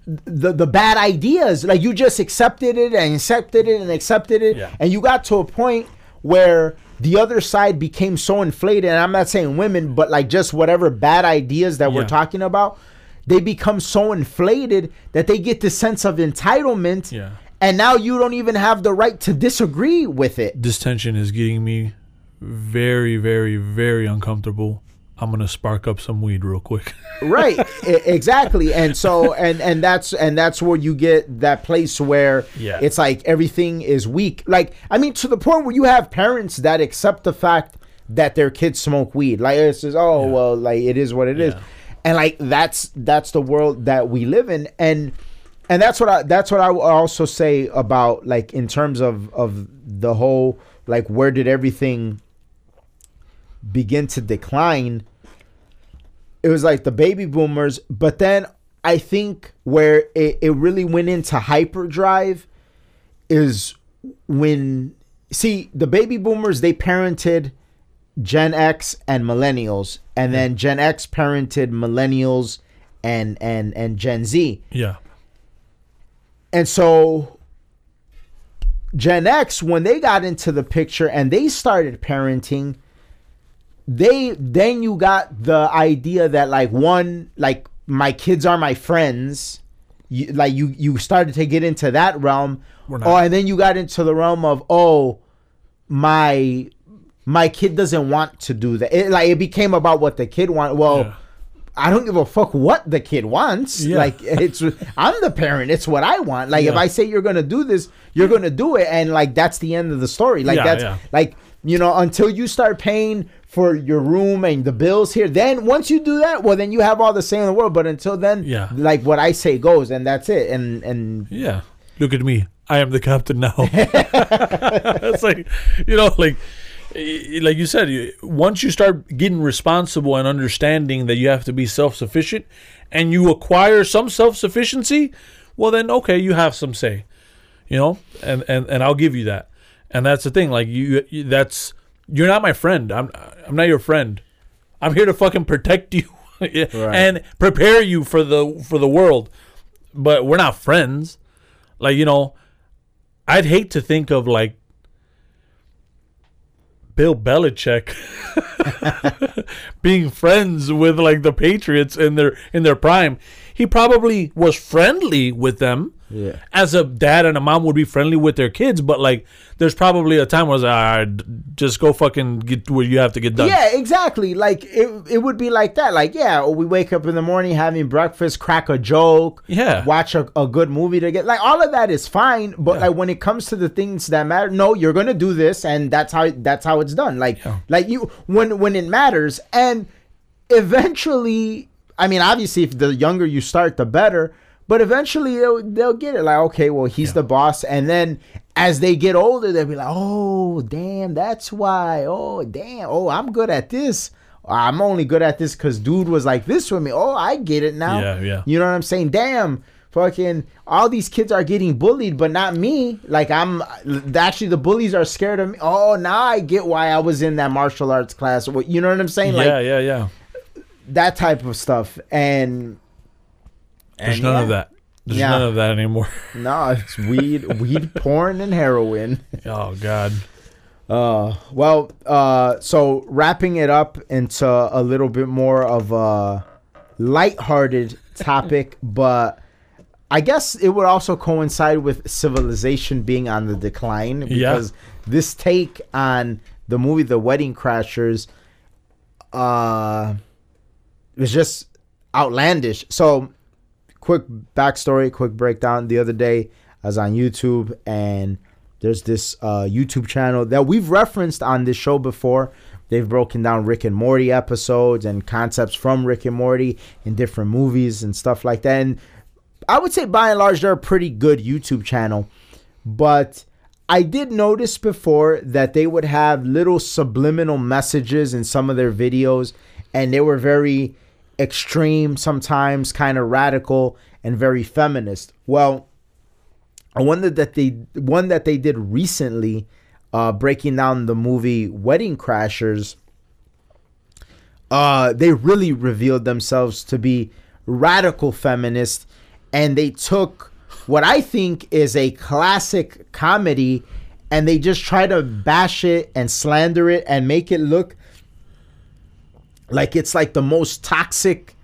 the the bad ideas. Like you just accepted it and accepted it and accepted it, Yeah. and you got to a point where the other side became so inflated. And I'm not saying women, but like just whatever bad ideas that we're talking about, they become so inflated that they get this sense of entitlement. Yeah. And now you don't even have the right to disagree with it. This tension is getting me very, very, very uncomfortable. I'm gonna spark up some weed real quick. right exactly and so and and that's and that's where you get that place where Yeah. it's like everything is weak like i mean to the point where you have parents that accept the fact that their kids smoke weed like it's just oh Yeah. well like it is what it is Yeah. and like that's that's the world that we live in and and that's what i that's what i will also say about like in terms of of the whole like where did everything begin to decline it was like the baby boomers. But then i think where it, it really went into hyperdrive is when see the baby boomers they parented gen x and millennials and then gen x parented millennials and and and gen z. Yeah. and so Gen X, when they got into the picture and they started parenting, they then you got the idea that like one, like my kids are my friends. You, like you you started to get into that realm. Oh, and then you got into the realm of oh my my kid doesn't want to do that. It, like it became about what the kid want. Well, Yeah. I don't give a fuck what the kid wants. Yeah. Like it's I'm the parent. It's what I want. Like if I say you're gonna do this, you're gonna do it, and like that's the end of the story. Like Yeah, that's yeah. like you know until you start paying for your room and the bills here. Then once you do that, well then you have all the say in the world. But until then, Yeah. like what I say goes, and that's it. And and Yeah. Look at me. I am the captain now. it's like, you know, like, like you said, once you start getting responsible and understanding that you have to be self sufficient, and you acquire some self sufficiency, well then okay, you have some say, you know, and and and I'll give you that. And that's the thing, like you, you that's you're not my friend. I'm I'm not your friend. I'm here to fucking protect you and prepare you for the for the world. But we're not friends. Like, you know, I'd hate to think of like Bill Belichick being friends with like the Patriots in their in their prime. He probably was friendly with them. Yeah. As a dad and a mom would be friendly with their kids, but like there's probably a time where it's like, all right, just go fucking get what you have to get done. Yeah, exactly. Like it, it would be like that. Like, yeah, we wake up in the morning having breakfast, crack a joke, Yeah. watch a, a good movie together. Like all of that is fine, but Yeah. like when it comes to the things that matter, no, you're gonna do this, and that's how that's how it's done. Like, Yeah. like you when when it matters, and eventually, I mean, obviously, if the younger you start, the better. But eventually, they'll, they'll get it. Like, okay, well, he's the boss, and then as they get older, they'll be like, oh, damn, that's why. Oh, damn. Oh, I'm good at this. I'm only good at this because dude was like this with me. Oh, I get it now. Yeah, yeah. You know what I'm saying? Damn. fucking all these kids are getting bullied, but not me. Like I'm actually the bullies are scared of me. Oh, now I get why I was in that martial arts class. What you know what I'm saying? Like yeah, yeah, yeah. that type of stuff. And There's and none yeah. of that. There's Yeah. none of that anymore. No, it's weed, weed, porn, and heroin. oh God. Uh, well, uh, so wrapping it up into a little bit more of a lighthearted topic, but I guess it would also coincide with civilization being on the decline Yeah. because this take on the movie The Wedding Crashers, uh, was just outlandish. So, quick backstory, quick breakdown. The other day, I was on YouTube and there's this uh, YouTube channel that we've referenced on this show before. They've broken down Rick and Morty episodes and concepts from Rick and Morty in different movies and stuff like that. And I would say by and large, they're a pretty good YouTube channel. But I did notice before that they would have little subliminal messages in some of their videos, and they were very extreme, sometimes kind of radical, and very feminist. Well, I wonder that they one that they did recently, uh, breaking down the movie Wedding Crashers. Uh, they really revealed themselves to be radical feminists, and they took what I think is a classic comedy, and they just try to bash it and slander it and make it look like it's like the most toxic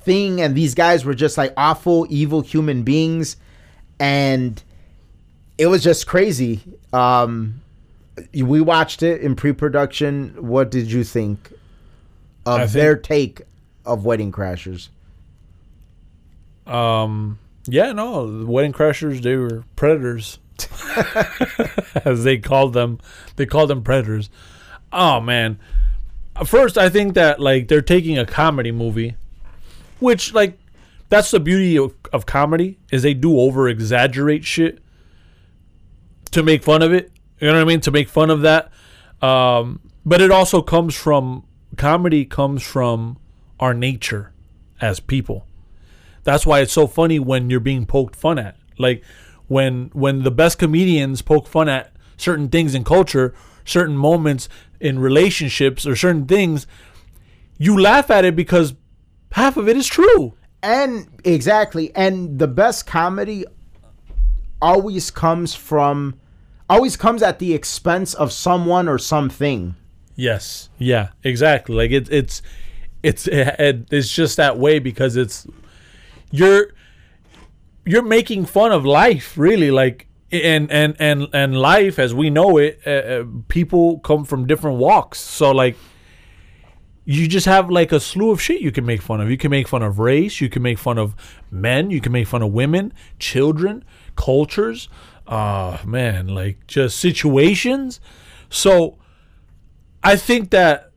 thing, and these guys were just like awful, evil human beings, and it was just crazy. Um, we watched it in pre-production. What did you think of think- their take of Wedding Crashers? Um. Yeah. No. Wedding crashers. They were predators, as they called them. They called them predators. Oh man. First, I think that like they're taking a comedy movie, which like that's the beauty of, of comedy is they do over exaggerate shit to make fun of it. You know what I mean? To make fun of that. Um, but it also comes from comedy comes from our nature as people. That's why it's so funny when you're being poked fun at. Like when when the best comedians poke fun at certain things in culture, certain moments in relationships or certain things, you laugh at it because half of it is true. And exactly, and the best comedy always comes from always comes at the expense of someone or something. Yes. Yeah, exactly. Like it, it's it's it, it's just that way because it's you're you're making fun of life, really. Like and and and and life as we know it, uh, uh, people come from different walks. So like you just have like a slew of shit you can make fun of. You can make fun of race, you can make fun of men, you can make fun of women, children, cultures, uh man, like just situations. So I think that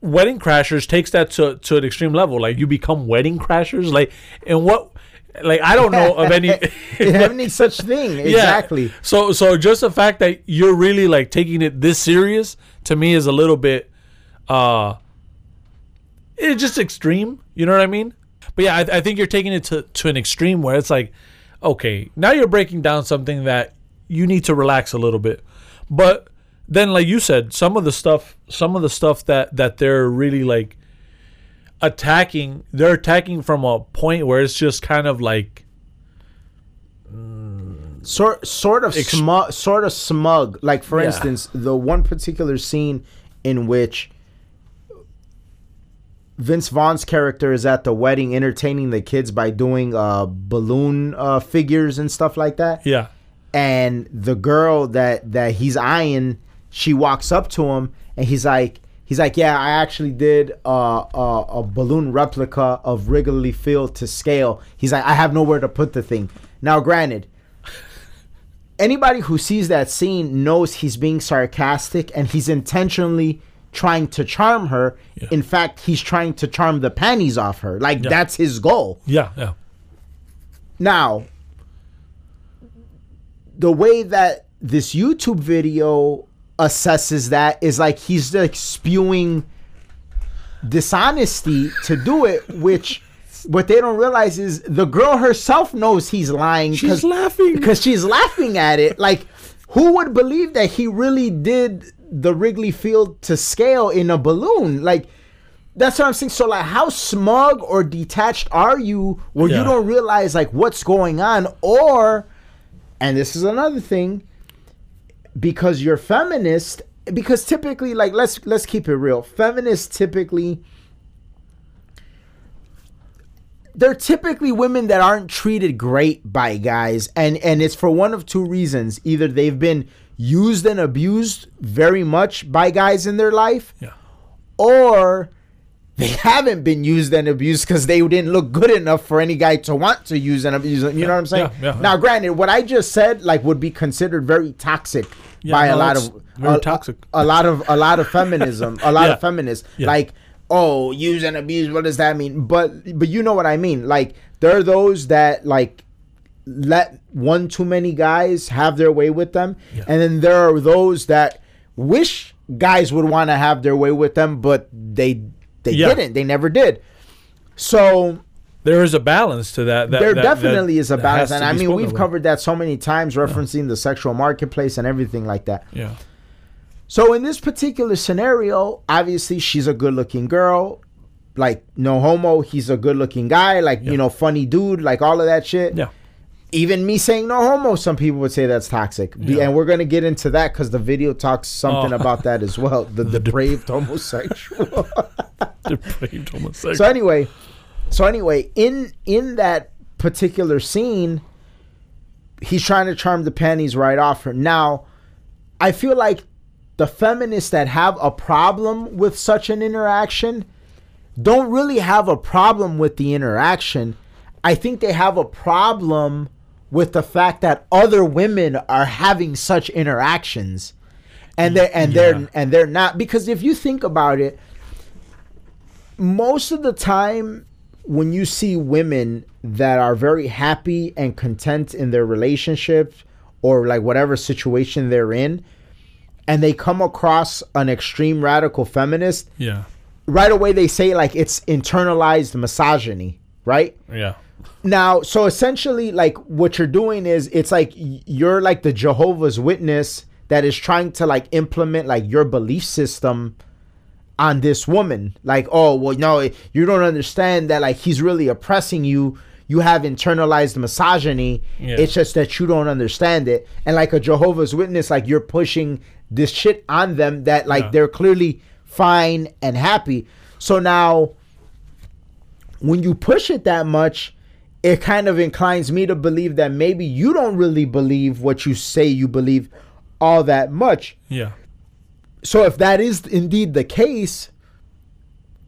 Wedding Crashers takes that to, to an extreme level. Like you become wedding crashers. Like and what like I don't know of any any such thing. Exactly. yeah. So so just the fact that you're really like taking it this serious to me is a little bit uh it's just extreme. You know what I mean? But yeah, I, I think you're taking it to, to an extreme where it's like, okay, now you're breaking down something that you need to relax a little bit. But then, like you said, some of the stuff, some of the stuff that that they're really like attacking, they're attacking from a point where it's just kind of like sort sort of smug, sort of smug. Like for Yeah. instance, the one particular scene in which Vince Vaughn's character is at the wedding entertaining the kids by doing uh, balloon uh, figures and stuff like that. yeah, And the girl that that he's eyeing, she walks up to him and he's like. He's like, yeah, I actually did uh, a, a balloon replica of Wrigley Field to scale. He's like, I have nowhere to put the thing. Now, granted, anybody who sees that scene knows he's being sarcastic and he's intentionally trying to charm her. Yeah. In fact, he's trying to charm the panties off her. Like Yeah. that's his goal. yeah, yeah, Now, the way that this YouTube video assesses that is like he's like spewing dishonesty to do it, which what they don't realize is the girl herself knows he's lying She's laughing. because she's laughing at it. Like, who would believe that he really did the Wrigley Field to scale in a balloon? Like, that's what I'm saying. So, like, how smug or detached are you where you don't realize like what's going on, or, and this is another thing, because you're feminist. Because typically, like, let's let's keep it real. Feminists typically they're typically women that aren't treated great by guys and and it's for one of two reasons either they've been used and abused very much by guys in their life Yeah. or they haven't been used and abused because they didn't look good enough for any guy to want to use and abuse them. You know what I'm saying? Yeah, yeah. Now, granted, what I just said like would be considered very toxic Yeah, by a lot of very a- toxic. A, a lot of a lot of feminism, a lot Yeah. of feminists Yeah. like oh use and abuse. What does that mean? But but you know what I mean. Like there are those that like let one too many guys have their way with them, Yeah. and then there are those that wish guys would want to have their way with them, but they they Yeah. didn't. They never did. So There is a balance to that. that there that- definitely that is a balance, and I mean we've about. covered that so many times, referencing the sexual marketplace and everything like that. Yeah. So in this particular scenario, obviously she's a good-looking girl, like no homo. He's a good-looking guy, like Yeah. you know, funny dude, like all of that shit. Yeah. Even me saying no homo, some people would say that's toxic, Yeah. and we're gonna get into that because the video talks something Oh. about that as well. The, The dep- depraved homosexual. Depraved homosexual. so anyway, so anyway, in in that particular scene, he's trying to charm the panties right off her. Now, I feel like the feminists that have a problem with such an interaction don't really have a problem with the interaction. I think they have a problem with the fact that other women are having such interactions. And they and Yeah. they're and they're not because if you think about it, most of the time when you see women that are very happy and content in their relationship or like whatever situation they're in and they come across an extreme radical feminist yeah. right away they say like it's internalized misogyny right Yeah. Now so essentially like what you're doing is it's like you're like the jehovah's witness that is trying to like implement like your belief system on this woman. Like oh well no eh, you don't understand that like he's really oppressing you. You have internalized misogyny. Yeah. it's just that you don't understand it. And like a jehovah's witness like you're pushing this shit on them that like Yeah. they're clearly fine and happy. So now when you push it that much, it kind of inclines me to believe that maybe you don't really believe what you say you believe all that much. Yeah. So if that is indeed the case,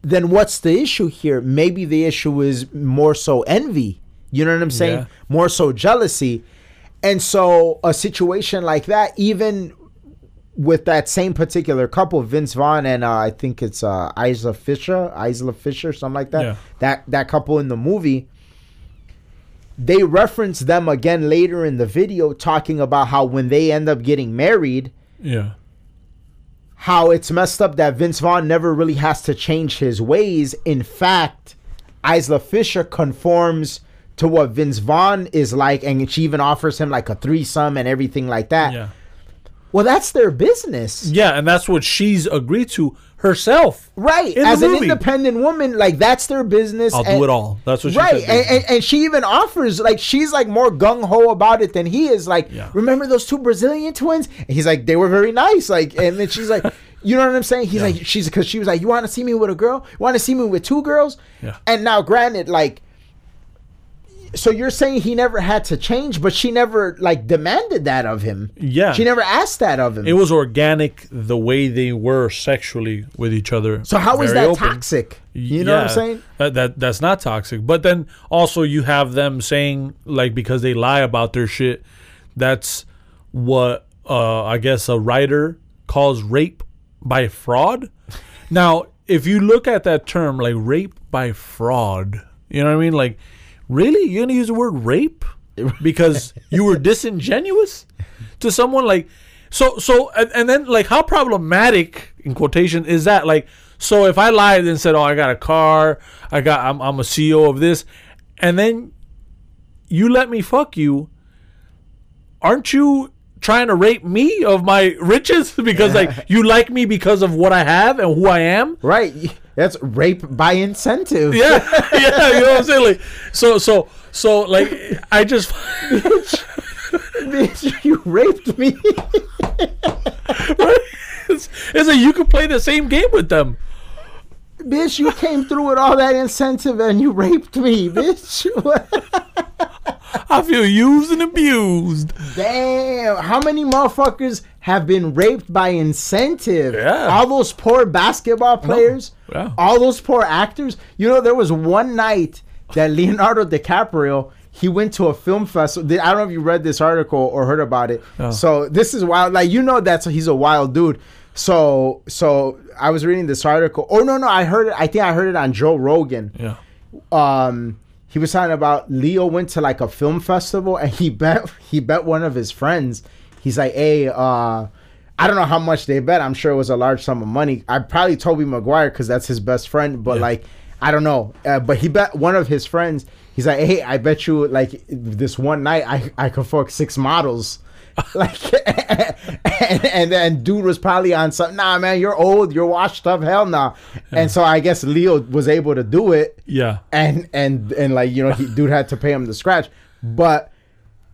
then what's the issue here? Maybe the issue is more so envy. You know what I'm saying? Yeah. More so jealousy. And so a situation like that, even with that same particular couple, Vince Vaughn and uh, I think it's uh, Isla Fisher, Isla Fisher, something like that. Yeah. That that couple in the movie, they reference them again later in the video, talking about how when they end up getting married, Yeah. how it's messed up that Vince Vaughn never really has to change his ways. In fact, Isla Fisher conforms to what Vince Vaughn is like, and she even offers him like a threesome and everything like that. Yeah. Well, that's their business. Yeah, and that's what she's agreed to herself. Right. As an independent woman, like that's their business. I'll and- do it all. That's what she Right, said. and, and, and she even offers like she's like more gung ho about it than he is. Like, Yeah. remember those two Brazilian twins? And he's like, they were very nice. Like, and then she's like, you know what I'm saying? He's Yeah. like, she's because she was like, you want to see me with a girl? You want to see me with two girls? Yeah. And now, granted, like, so you're saying he never had to change, but she never like demanded that of him. Yeah. she never asked that of him. it was organic the way they were sexually with each other. so how is that open. toxic? You know what I'm saying? That, that that's not toxic. But then also you have them saying like because they lie about their shit, that's what uh I guess a writer calls rape by fraud. Now, if you look at that term like rape by fraud, you know what I mean? Like really? You're going to use the word rape because you were disingenuous to someone like So so and, and then like how problematic in quotation is that? Like so if I lied and said, "Oh, I got a car, I got I'm I'm a CEO of this," and then you let me fuck you, aren't you trying to rape me of my riches because like you like me because of what I have and who I am? Right. That's rape by incentive. Yeah, yeah, you know what I'm saying? Like, so, so, so, like, I just, Bitch, you raped me. it's, it's like you can play the same game with them. bitch, you came through with all that incentive and you raped me, bitch. I feel used and abused. Damn. How many motherfuckers have been raped by incentive? Yeah. All those poor basketball players. Yeah. All those poor actors. You know, there was one night that Leonardo DiCaprio he went to a film festival. I don't know if you read this article or heard about it. So this is wild. Like you know that's he's a wild dude. So so I was reading this article. Oh no no I heard it. I think I heard it on Joe Rogan Yeah. um he was talking about Leo went to like a film festival and he bet he bet one of his friends. He's like, hey, uh I don't know how much they bet. I'm sure it was a large sum of money. I probably Tobey Maguire because that's his best friend, but Yeah. like I don't know. Uh, but he bet one of his friends. He's like, hey, I bet you like this one night I I could fuck six models. like and, and then dude was probably on something nah man you're old you're washed up hell nah and so i guess leo was able to do it Yeah. and and and like you know he, dude had to pay him the scratch but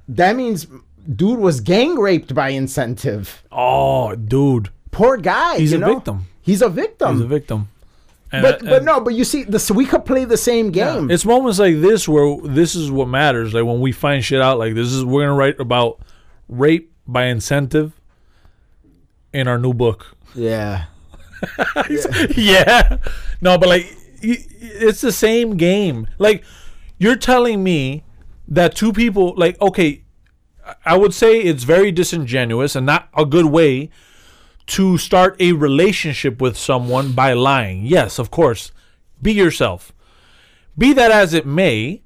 that means dude was gang raped by incentive Oh, dude. poor guy He's a know? victim. he's a victim He's a victim. And, but but no but you see this we could play the same game It's moments like this where this is what matters. Like when we find shit out, like this is we're gonna write about rape by incentive in our new book. yeah yeah. No, but like it's the same game. Like you're telling me that two people like okay, I- I would say it's very disingenuous and not a good way to start a relationship with someone by lying. Yes, of course. Be yourself. Be that as it may,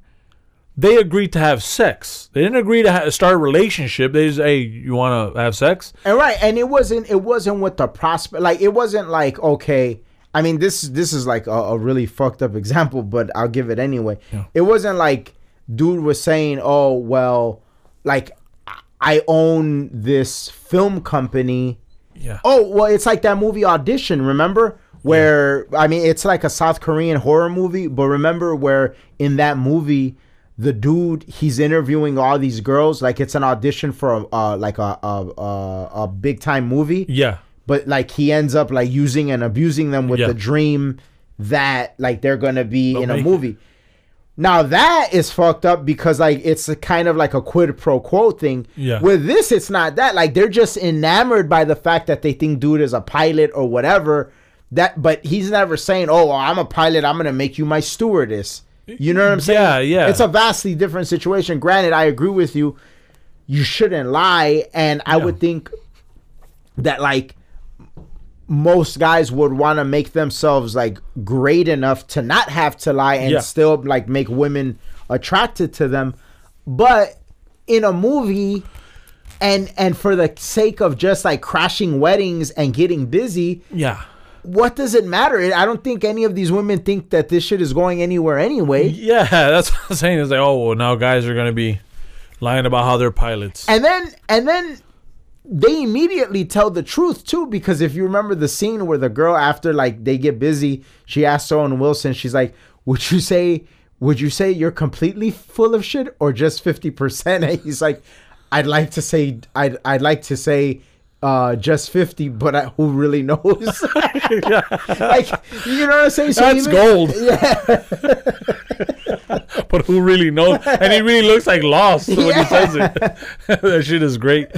they agreed to have sex. They didn't agree to ha- start a relationship. They just, hey, you want to have sex? and right and it wasn't it wasn't with the prospect like it wasn't like okay i mean this this is like a, a really fucked up example but i'll give it anyway it wasn't like dude was saying oh well like I- i own this film company Yeah. Oh well, it's like that movie Audition. Remember where? I mean, it's like a South Korean horror movie. But remember where in that movie, the dude he's interviewing all these girls. Like it's an audition for a, uh, like a a, a, a big time movie. Yeah. But like he ends up like using and abusing them with Yeah. the dream that like they're gonna be They'll in a movie. Now that is fucked up because like it's a kind of like a quid pro quo thing. Yeah. With this, it's not that. Like they're just enamored by the fact that they think dude is a pilot or whatever. That, but he's never saying, "Oh, well, I'm a pilot. I'm gonna make you my stewardess." You know what I'm saying? Yeah, yeah. It's a vastly different situation. Granted, I agree with you. You shouldn't lie, and I Yeah. would think that like most guys would want to make themselves like great enough to not have to lie and Yeah. still like make women attracted to them but in a movie and and for the sake of just like crashing weddings and getting busy Yeah. What does it matter i don't think any of these women think that this shit is going anywhere anyway Yeah, that's what I'm saying. Is like, oh, well, now guys are gonna be lying about how they're pilots. and then and then they immediately tell the truth too because if you remember the scene where the girl after like they get busy she asks owen wilson she's like would you say would you say you're completely full of shit or just 50% and he's like i'd like to say i'd, I'd like to say uh, just 50 but I, who really knows like you know what i'm saying so That's even- gold. yeah but who really knows? And he really looks like lost when he says it. that shit is great.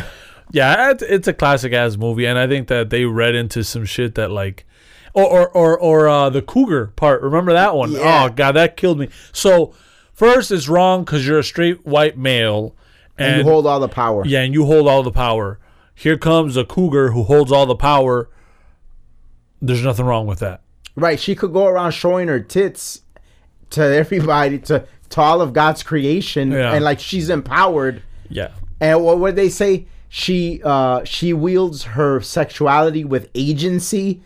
Yeah, it's, it's a classic ass movie, and I think that they read into some shit that like, or or or, or uh, the cougar part. Remember that one? Yeah. Oh god, that killed me. So first, it's wrong because you're a straight white male, and, and you hold all the power yeah, and you hold all the power. Here comes a cougar who holds all the power. There's nothing wrong with that. Right, she could go around showing her tits to everybody, to to all of God's creation, Yeah. and like she's empowered. Yeah. And what would they say? she uh she wields her sexuality with agency.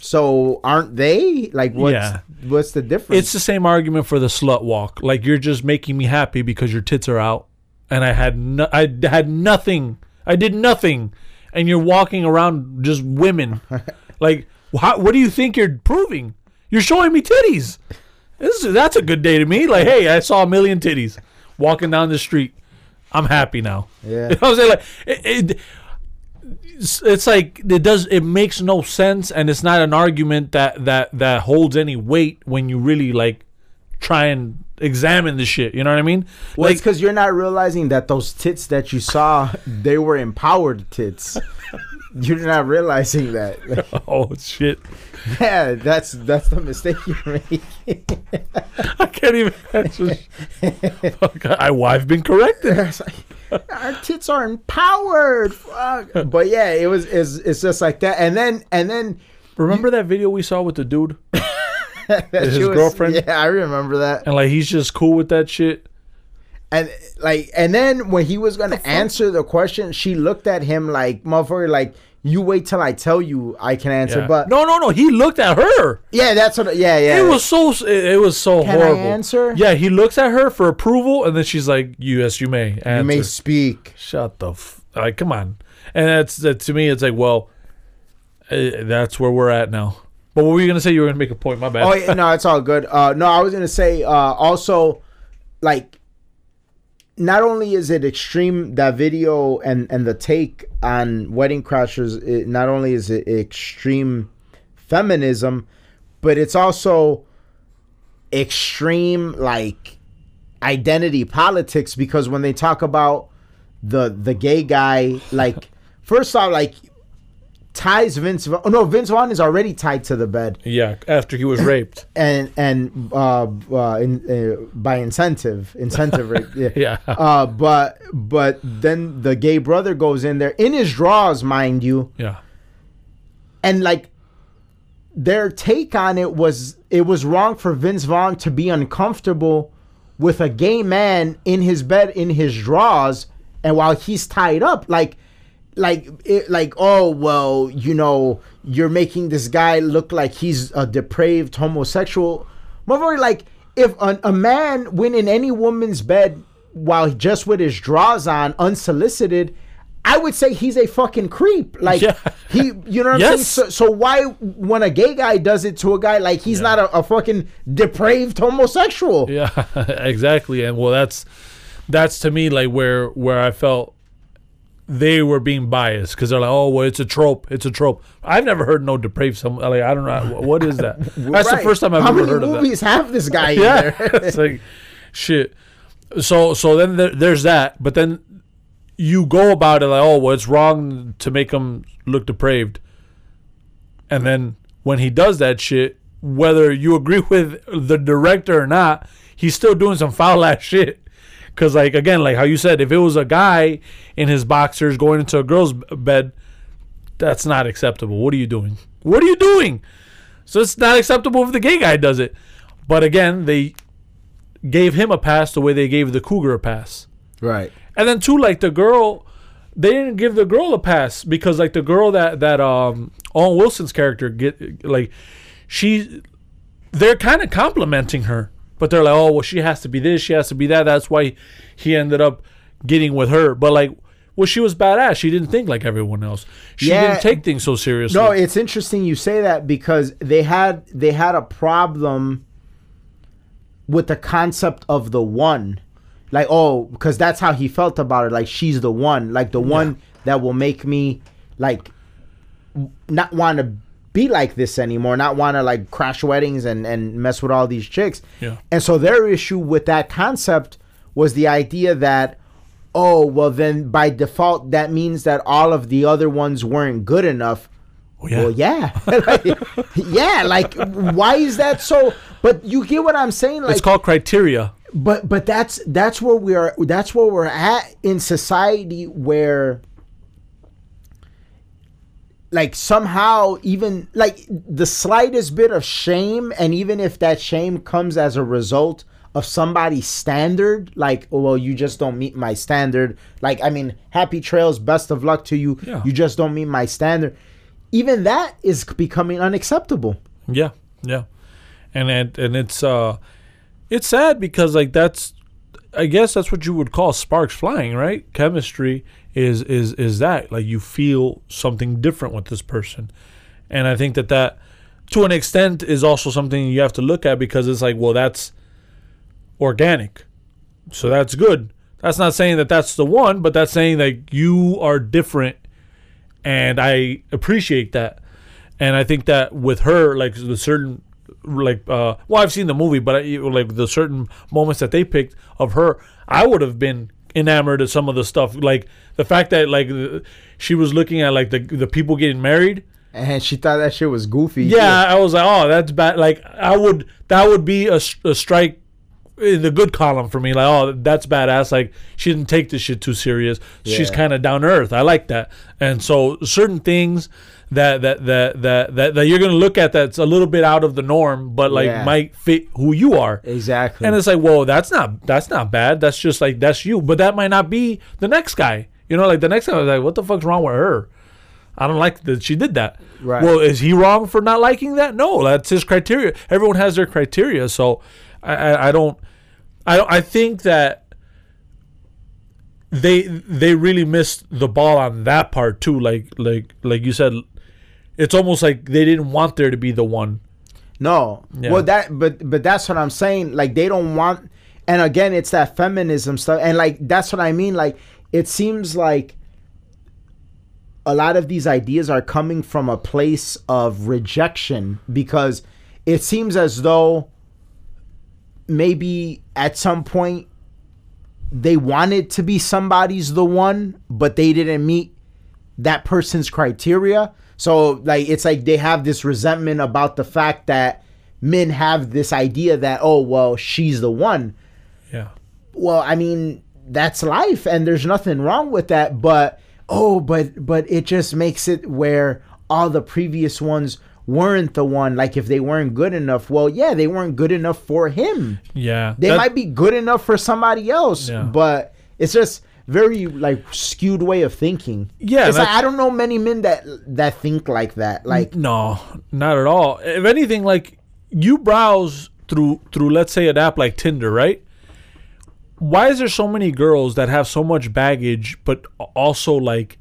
So aren't they like what's Yeah. what's the difference? It's the same argument for the slut walk. Like you're just making me happy because your tits are out, and I had no, I had nothing. I did nothing, and you're walking around just women. like, how, what do you think you're proving? You're showing me titties. This is, that's a good day to me. Like, hey, I saw a million titties walking down the street. I'm happy now. Yeah. You know I'm saying? Like, it, it, it's, it's like it does. It makes no sense, and it's not an argument that that that holds any weight when you really like try and examine the shit. You know what I mean? Well, like, it's because you're not realizing that those tits that you saw, they were empowered tits. you're not realizing that. oh shit! yeah, that's that's the mistake you're making. I can't even. Answer. Fuck, I, I've been corrected. Like, Our tits are empowered. Fuck. But yeah, it was it's, it's just like that. And then and then Remember that video we saw with the dude, his was- girlfriend? Yeah, I remember that. and like he's just cool with that shit. And like and then when he was gonna answer the question, she looked at him like motherfucker, like you wait till I tell you I can answer. Yeah. But no, no, no. He looked at her. yeah, that's what. Yeah, yeah. It was so. It, it was so Can I horrible. answer? Yeah, he looks at her for approval, and then she's like, "Yes, you may answer." You may speak. Shut the. F- like, come on. And that's that to me. It's like, well, uh, that's where we're at now. But what were you gonna say? You were gonna make a point. My bad. Oh yeah, no, it's all good. Uh, no, I was gonna say uh, also, like, not only is it extreme that video and and the take on Wedding Crashers, it, not only is it extreme feminism, but it's also extreme like identity politics because when they talk about the the gay guy, like first off, like ties Vince. Vaughn- Oh no, Vince Vaughn is already tied to the bed yeah, after he was raped. and and uh, uh, in, uh by incentive incentive right? yeah. Yeah. uh but but then the gay brother goes in there in his drawers mind you Yeah. and like their take on it was it was wrong for Vince Vaughn to be uncomfortable with a gay man in his bed in his drawers and while he's tied up like like it, like oh well you know you're making this guy look like he's a depraved homosexual motherfucker like if a, a man went in any woman's bed while just with his drawers on unsolicited I would say he's a fucking creep. Like Yeah. he, you know what I'm Yes. saying? So, so why, when a gay guy does it to a guy, like he's not a, a fucking depraved homosexual? Yeah, exactly. And well, that's that's to me like where where I felt they were being biased because they're like, oh, well, it's a trope. It's a trope. I've never heard no depraved. Some like I don't know what is that. That's the first time I've How ever heard of that. How many movies have this guy yeah, there? it's like shit. So so then there, there's that, but then you go about it like, oh, well, it's wrong to make him look depraved, and then when he does that shit, whether you agree with the director or not, he's still doing some foul ass shit. Cause like again, like how you said, if it was a guy in his boxers going into a girl's bed, that's not acceptable. What are you doing? What are you doing? So it's not acceptable if the gay guy does it. But again, they gave him a pass the way they gave the cougar a pass. right. And then too, like the girl, they didn't give the girl a pass because like the girl that that um Owen Wilson's character get like she they're kind of complimenting her, but they're like, oh well, she has to be this, she has to be that. That's why he ended up getting with her. But like, well, she was badass. She didn't think like everyone else. She Yeah. didn't take things so seriously. No, it's interesting you say that because they had they had a problem with the concept of the one. Like, oh, because that's how he felt about her. Like, she's the one. Like, the one that will make me, like, not want to be like this anymore. Not want to, like, crash weddings and, and mess with all these chicks. Yeah. And so their issue with that concept was the idea that, oh, well, then by default, that means that all of the other ones weren't good enough. Oh, yeah. Well, yeah, Like, yeah. Like, why is that so? But you get what I'm saying. Like, it's called criteria. but but that's that's where we are. That's where we're at in society, where like somehow even like the slightest bit of shame, and even if that shame comes as a result of somebody's standard, like, oh, well, you just don't meet my standard. Like, I mean, happy trails, best of luck to you. Yeah. You just don't meet my standard. Even that is becoming unacceptable. Yeah, yeah, and it, and it's uh, it's sad because like that's, I guess that's what you would call sparks flying, right? Chemistry is is is that like you feel something different with this person, and I think that that to an extent is also something you have to look at because it's like well that's organic, so that's good. That's not saying that that's the one, but that's saying that you are different, and I appreciate that. And I think that with her, like the certain, like, uh, well, I've seen the movie, but I, like the certain moments that they picked of her, I would have been enamored of some of the stuff, like the fact that like the- she was looking at like the the people getting married. And she thought that shit was goofy. Yeah, I was like, oh, that's bad. Like I would, that would be a, a strike in the good column for me. Like, oh, that's badass. Like she didn't take this shit too serious. She's kind of down earth. I like that. And so certain things that that that that that, that you're gonna look at that's a little bit out of the norm, but like Yeah. might fit who you are. Exactly. And it's like, whoa, that's not that's not bad. That's just like that's you. But that might not be the next guy. You know, like the next time I was like, what the fuck's wrong with her? I don't like that she did that. Right. Well, is he wrong for not liking that? No, that's his criteria. Everyone has their criteria. So I, I, I don't I don't I think that they they really missed the ball on that part too. Like like like you said, it's almost like they didn't want there to be the one. No. Yeah. Well, that but but that's what I'm saying. Like they don't want, and again, it's that feminism stuff, and like that's what I mean. Like it seems like a lot of these ideas are coming from a place of rejection because it seems as though maybe at some point they wanted to be somebody's the one, but they didn't meet that person's criteria. So like it's like they have this resentment about the fact that men have this idea that oh well she's the one. Yeah. Well, I mean that's life and there's nothing wrong with that, but oh but but it just makes it where all the previous ones weren't the one like if they weren't good enough. Well, yeah, they weren't good enough for him. Yeah. They That- might be good enough for somebody else, Yeah. but it's just very like skewed way of thinking. Yeah, like I don't know many men that that think like that. Like No, not at all. If anything, like you browse through through let's say an app like Tinder, right? Why is there so many girls that have so much baggage, but also like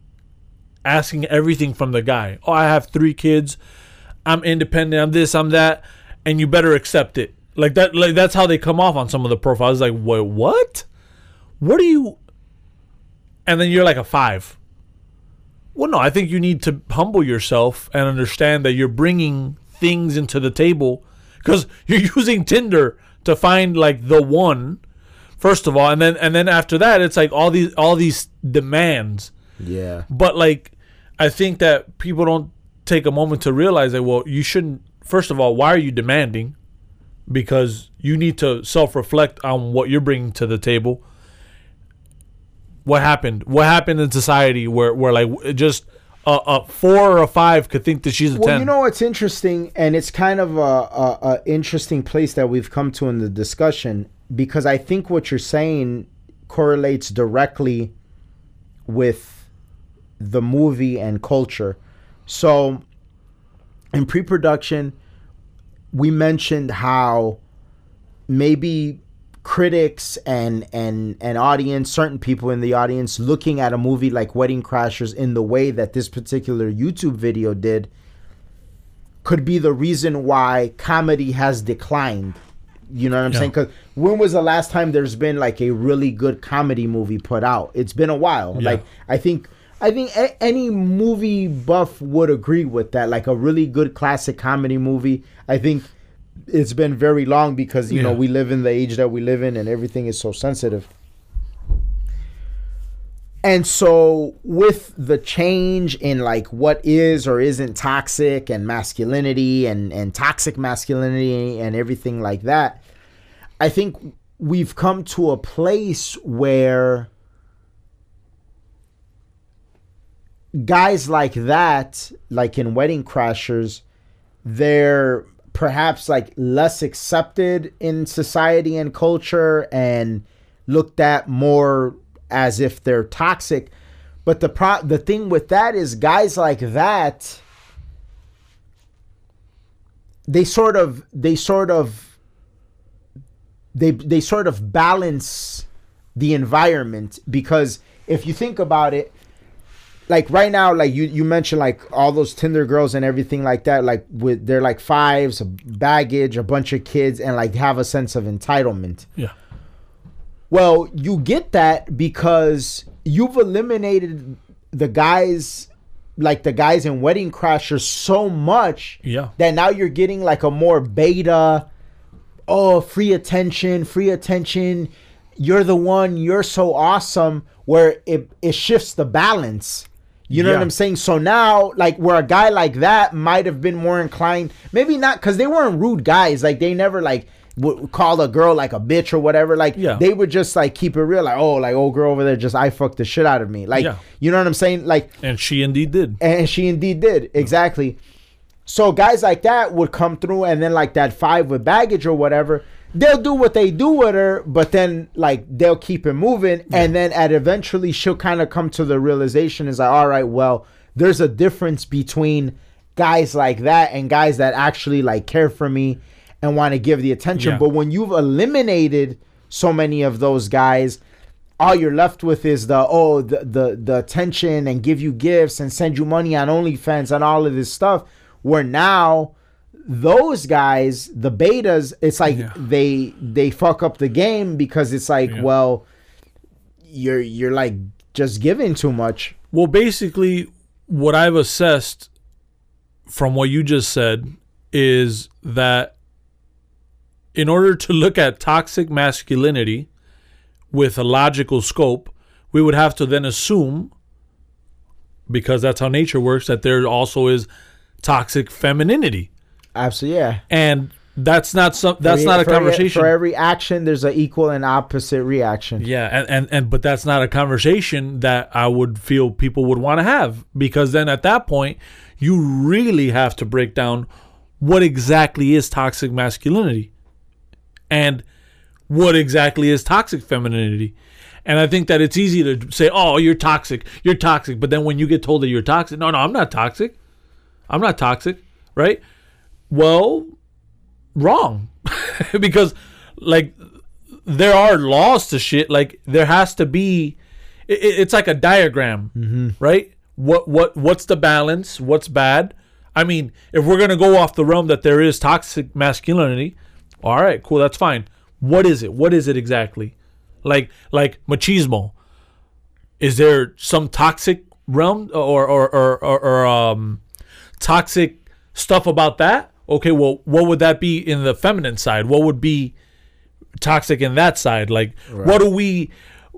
asking everything from the guy? Oh, I have three kids. I'm independent. I'm this. I'm that, and you better accept it. Like that. Like that's how they come off on some of the profiles. Like, what? What? What are you? And then you're like a five. Well, no, I think you need to humble yourself and understand that you're bringing things into the table because you're using Tinder to find like the one, first of all, and then and then after that, it's like all these all these demands. yeah, But like, I think that people don't take a moment to realize that. Well, you shouldn't. First of all, why are you demanding? Because you need to self-reflect on what you're bringing to the table. What happened? What happened in society where where like just a, a four or a five could think that she's a Well, ten? you know what's interesting, and it's kind of a, a, a interesting place that we've come to in the discussion because I think what you're saying correlates directly with the movie and culture. So, in pre-production, we mentioned how maybe critics and and and audience certain people in the audience looking at a movie like wedding crashers in the way that this particular youtube video did could be the reason why comedy has declined you know what i'm Yeah. saying because when was the last time there's been like a really good comedy movie put out? It's been a while. Yeah. like i think i think a- any movie buff would agree with that. Like a really good classic comedy movie i think it's been very long because you know we live in the age that we live in and everything is so sensitive and so with the change in like what is or isn't toxic and masculinity and and toxic masculinity and everything like that i think we've come to a place where guys like that like in wedding crashers they're perhaps like less accepted in society and culture and looked at more as if they're toxic. But the pro- the thing with that is guys like that they sort of they sort of they they sort of balance the environment because if you think about it like right now like you you mentioned like all those tinder girls and everything like that like with they're like fives baggage a bunch of kids and like have a sense of entitlement Yeah. Well you get that because you've eliminated the guys like the guys in wedding crashers so much Yeah. that now you're getting like a more beta oh free attention free attention you're the one you're so awesome where it, it shifts the balance you know Yeah. what i'm saying so now like where a guy like that might have been more inclined maybe not because they weren't rude guys like they never like would call a girl like a bitch or whatever like Yeah. they would just like keep it real like oh like old girl over there just i fucked the shit out of me. Like Yeah. you know what i'm saying? Like And she indeed did. and she indeed did. Exactly. So guys like that would come through and then like that five with baggage or whatever they'll do what they do with her but then like they'll keep it moving. And then at eventually she'll kind of come to the realization is like all right well there's a difference between guys like that and guys that actually like care for me and want to give the attention Yeah. but when you've eliminated so many of those guys all you're left with is the oh the, the the attention and give you gifts and send you money on OnlyFans and all of this stuff. Where now those guys, the betas, it's like Yeah. they they fuck up the game because it's like, Yeah. well, you're you're like just giving too much. Well, basically, what I've assessed from what you just said is that in order to look at toxic masculinity with a logical scope, we would have to then assume, because that's how nature works, that there also is toxic femininity, Absolutely, yeah. and that's not some. That's For- not a for- conversation. For every action, there's an equal and opposite reaction. Yeah, and, and and but that's not a conversation that I would feel people would want to have because then at that point you really have to break down what exactly is toxic masculinity and what exactly is toxic femininity. And I think that it's easy to say, "Oh, you're toxic. You're toxic." But then when you get told that you're toxic, no, no, I'm not toxic. I'm not toxic, right? Well, wrong. because like there are laws to shit. Like there has to be. It, it's like a diagram, mm-hmm. right? What what what's the balance? What's bad? I mean, if we're gonna go off the realm that there is toxic masculinity, all right, cool, that's fine. What is it? What is it exactly? Like like machismo. Is there some toxic realm or or or, or, or um toxic stuff about that? Okay, well, what would that be in the feminine side? What would be toxic in that side? Like, what do we?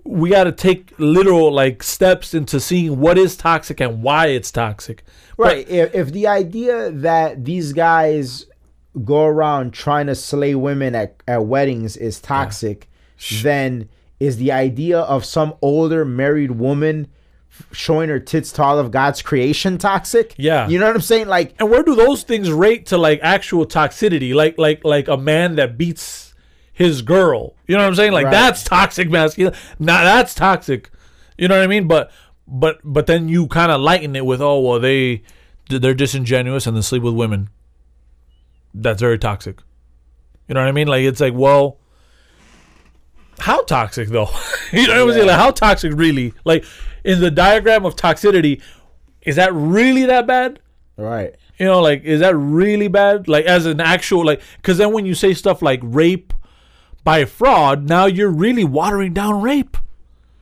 We got to take literal like steps into seeing what is toxic and why it's toxic. But- Right. if, if the idea that these guys go around trying to slay women at, at weddings is toxic, then is the idea of some older married woman showing her tits to all of God's creation toxic? Yeah. You know what I'm saying? Like, and where do those things rate to like actual toxicity? Like like like a man that beats his girl. You know what I'm saying? Like Right. that's toxic masculine. Now that's toxic. You know what I mean? But but but then you kind of lighten it with oh well they they're disingenuous and they sleep with women. That's very toxic. You know what I mean? Like it's like well how toxic though? you know what I'm saying? Like how toxic really? Like in the diagram of toxicity, is that really that bad? right. You know, like, is that really bad? Like, as an actual, like, because then when you say stuff like rape by fraud, now you're really watering down rape.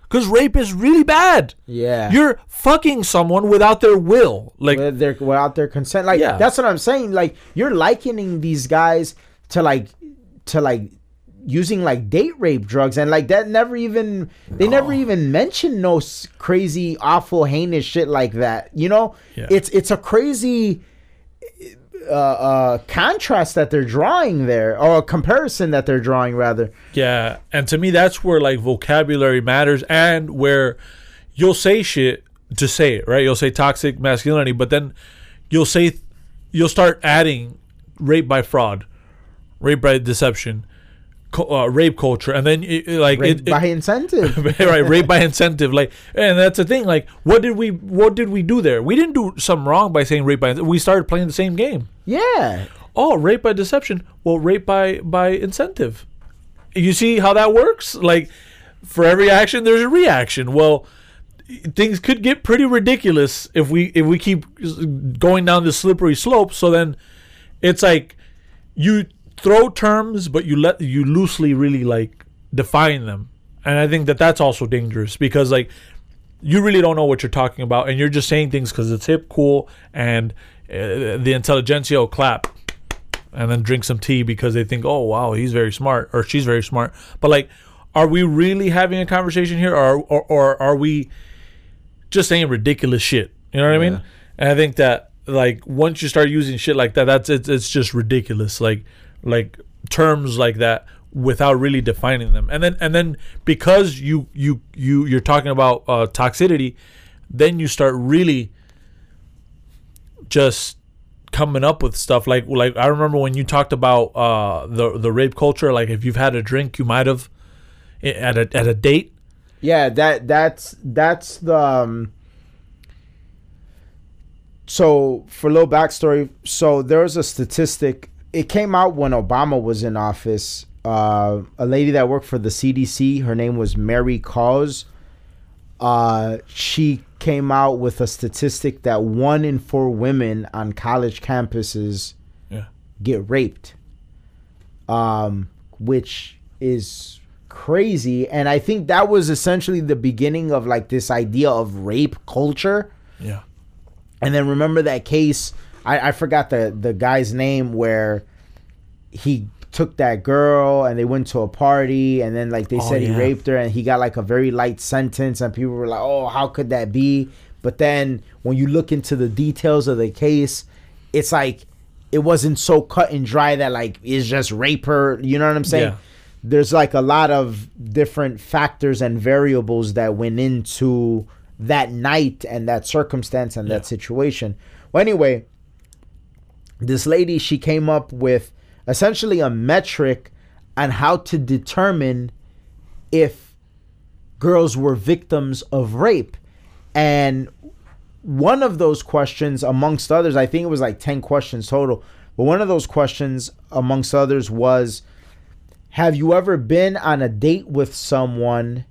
Because rape is really bad. Yeah. You're fucking someone without their will. Like, with their without their consent. Like Yeah. that's what I'm saying. Like you're likening these guys to like to like using like date rape drugs and like that never even they never even mention no crazy awful heinous shit like that. You know, Yeah. it's it's a crazy uh, uh contrast that they're drawing there or a comparison that they're drawing rather. yeah. And to me, that's where, like, vocabulary matters and where you'll say shit to say it, right? You'll say toxic masculinity, but then you'll say, you'll start adding rape by fraud, rape by deception, uh, rape culture, and then it, it- like Rape it, by incentive. right rape by incentive like and that's the thing like what did we what did we do there? We didn't do something wrong by saying rape by we started playing the same game. Yeah. oh rape by deception. Well rape by by incentive. You see how that works? Like for every action there's a reaction. Well things could get pretty ridiculous if we if we keep going down this slippery slope so then it's like you throw terms but you let you loosely really like define them. And i think that that's also dangerous because like you really don't know what you're talking about and you're just saying things because it's hip cool and uh, the intelligentsia will clap and then drink some tea because they think oh wow he's very smart or she's very smart. But like are we really having a conversation here or or, or are we just saying ridiculous shit? You know what i mean? And i think that like once you start using shit like that that's it's, it's just ridiculous. Like like terms like that without really defining them and then and then because you you you you're talking about uh toxicity then you start really just coming up with stuff like like I remember when you talked about uh the the rape culture like if you've had a drink you might have at a at a date Yeah, that that's that's the um, so for a little backstory, so there's a statistic. It came out when Obama was in office. Uh, a lady that worked for the CDC, her name was Mary Koss. Uh, she came out with a statistic that one in four women on college campuses Yeah. get raped, um, which is crazy. And I think that was essentially the beginning of like this idea of rape culture. yeah And then remember that case? I, I forgot the the guy's name where he took that girl and they went to a party and then like they Oh, said he raped her and he got like a very light sentence and people were like, "Oh, how could that be?" But then when you look into the details of the case, it's like it wasn't so cut and dry that like it's just rape her. You know what I'm saying? Yeah. There's like a lot of different factors and variables that went into that night and that circumstance and Yeah. that situation. Well, anyway, this lady she came up with essentially a metric on how to determine if girls were victims of rape. And one of those questions amongst others i think it was like 10 questions total but one of those questions amongst others was have you ever been on a date with someone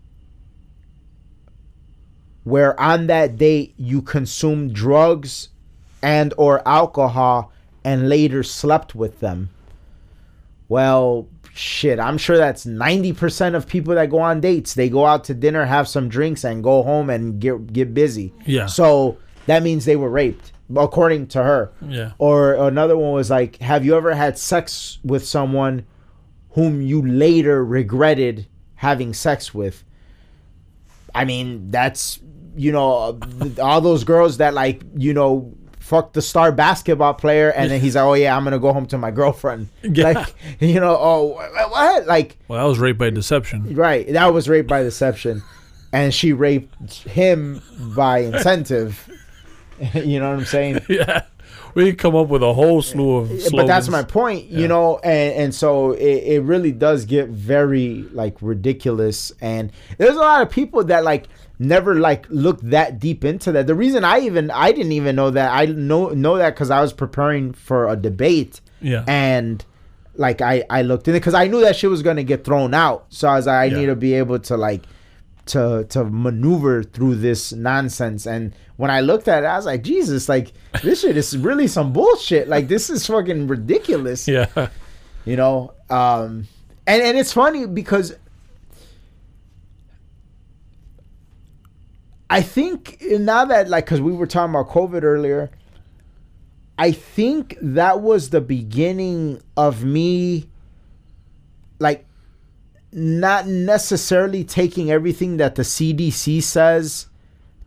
where on that date you consumed drugs and or alcohol and later slept with them. Well shit i'm sure that's 90% of people that go on dates. They go out to dinner have some drinks and go home and get get busy. Yeah. so that means they were raped according to her. Yeah. Or another one was like have you ever had sex with someone whom you later regretted having sex with? I mean that's you know all those girls that like you know fuck the star basketball player and then he's like oh yeah i'm gonna go home to my girlfriend. Yeah. like you know oh wh- what? Like well that was rape by deception. right that was rape by deception. And she raped him by incentive. You know what i'm saying? Yeah. We come up with a whole slew of slogans. but that's my point you Yeah. know and and so it, it really does get very like ridiculous. And there's a lot of people that like never like looked that deep into that. The reason i even i didn't even know that i know know that because i was preparing for a debate yeah. and like i i looked in it because i knew that shit was gonna get thrown out. So i was like i Yeah. need to be able to like to to maneuver through this nonsense. And when i looked at it i was like jesus like this shit is really some bullshit. Like this is fucking ridiculous. Yeah. You know um and and it's funny because i think now that like because we were talking about covid earlier i think that was the beginning of me like not necessarily taking everything that the cdc says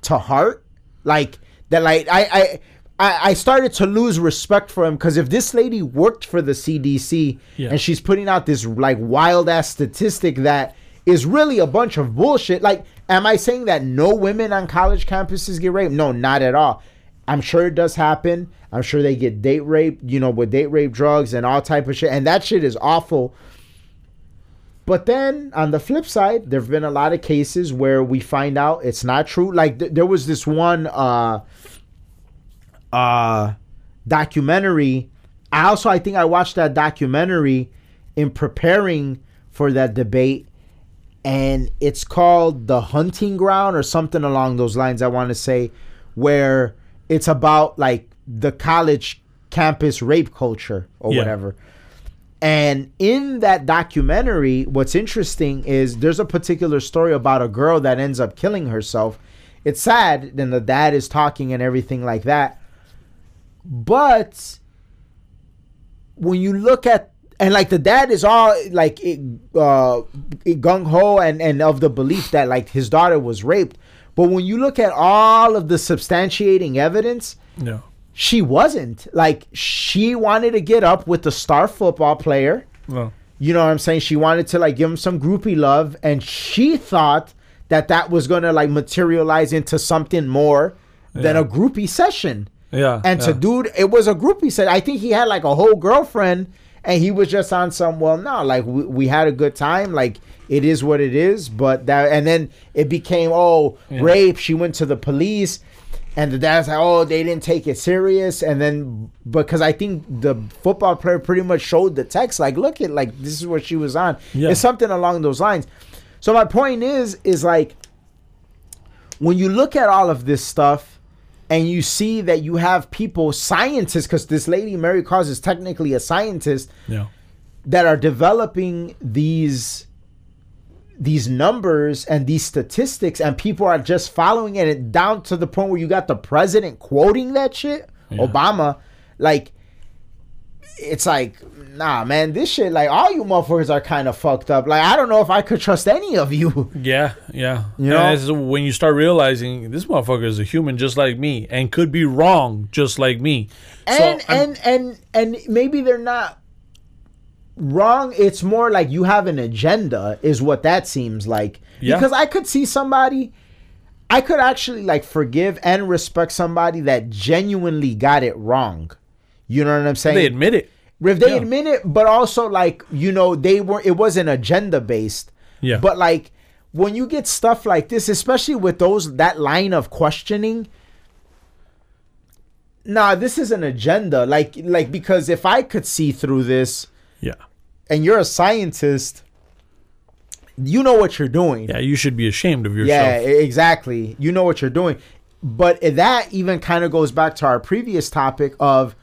to heart like that like i i I, I started to lose respect for him because if this lady worked for the CDC Yeah. and she's putting out this like wild ass statistic that is really a bunch of bullshit, like, am I saying that no women on college campuses get raped? No, not at all. I'm sure it does happen. I'm sure they get date raped, you know, with date rape drugs and all type of shit. And that shit is awful. But then on the flip side, there've been a lot of cases where we find out it's not true. Like th- there was this one uh uh documentary. I also I think I watched that documentary in preparing for that debate and it's called The Hunting Ground or something along those lines I want to say where it's about like the college campus rape culture or Yeah. whatever. And in that documentary, what's interesting is there's a particular story about a girl that ends up killing herself. It's sad, then the dad is talking and everything like that. But when you look at and like the dad is all like uh gung ho and and of the belief that like his daughter was raped, but when you look at all of the substantiating evidence, No. she wasn't. Like she wanted to get up with the star football player. No. You know what I'm saying? She wanted to like give him some groupie love, and she thought that that was gonna like materialize into something more than Yeah. a groupie session. Yeah. And yeah. to dude, it was a groupie set. I think he had like a whole girlfriend, and he was just on some. Well, no, like we, we had a good time. Like it is what it is. But that, and then it became oh Yeah. rape. She went to the police, and the dad's like, oh, they didn't take it serious. And then because I think the football player pretty much showed the text, like, look at like this is what she was on. Yeah. It's something along those lines. So my point is, is like when you look at all of this stuff and you see that you have people, scientists, because this lady Mary Koss is technically a scientist Yeah. that are developing these these numbers and these statistics, and people are just following it down to the point where you got the president quoting that shit, Yeah. Obama, like. It's like, nah, man, this shit, like, all you motherfuckers are kind of fucked up. Like, I don't know if I could trust any of you. Yeah, yeah. You know? when you start realizing this motherfucker is a human just like me and could be wrong just like me. and I'm- and and and maybe they're not wrong it's more like you have an agenda is what that seems like Yeah. because i could see somebody i could actually like forgive and respect somebody that genuinely got it wrong you know what i'm saying they admit it. if they yeah. admit it but also like you know they were it wasn't agenda based Yeah. but like when you get stuff like this especially with those that line of questioning nah this is an agenda like like because if i could see through this yeah. and you're a scientist you know what you're doing Yeah, you should be ashamed of yourself. e- exactly. You know what you're doing. But that even kind of goes back to our previous topic of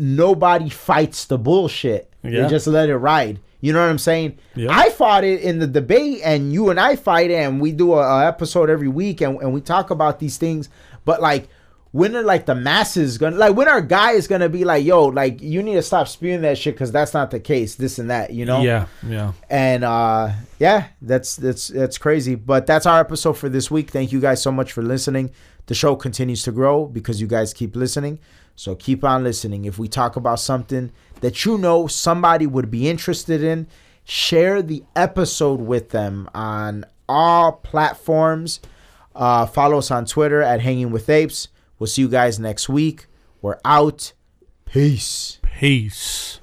nobody fights the bullshit. Yeah. They just let it ride. You know what I'm saying? I fought it in the debate, and you and I fight it, and we do a, a episode every week, and, and we talk about these things. But like, when are like the masses gonna like when are guys gonna be like, yo, like you need to stop spewing that shit because that's not the case. This and that, you know? Yeah, yeah. and uh yeah that's that's that's crazy but that's our episode for this week thank you guys so much for listening the show continues to grow because you guys keep listening so keep on listening. If we talk about something that you know somebody would be interested in share the episode with them on all platforms. Uh follow us on twitter at hanging with apes. We'll see you guys next week. We're out. Peace. Peace.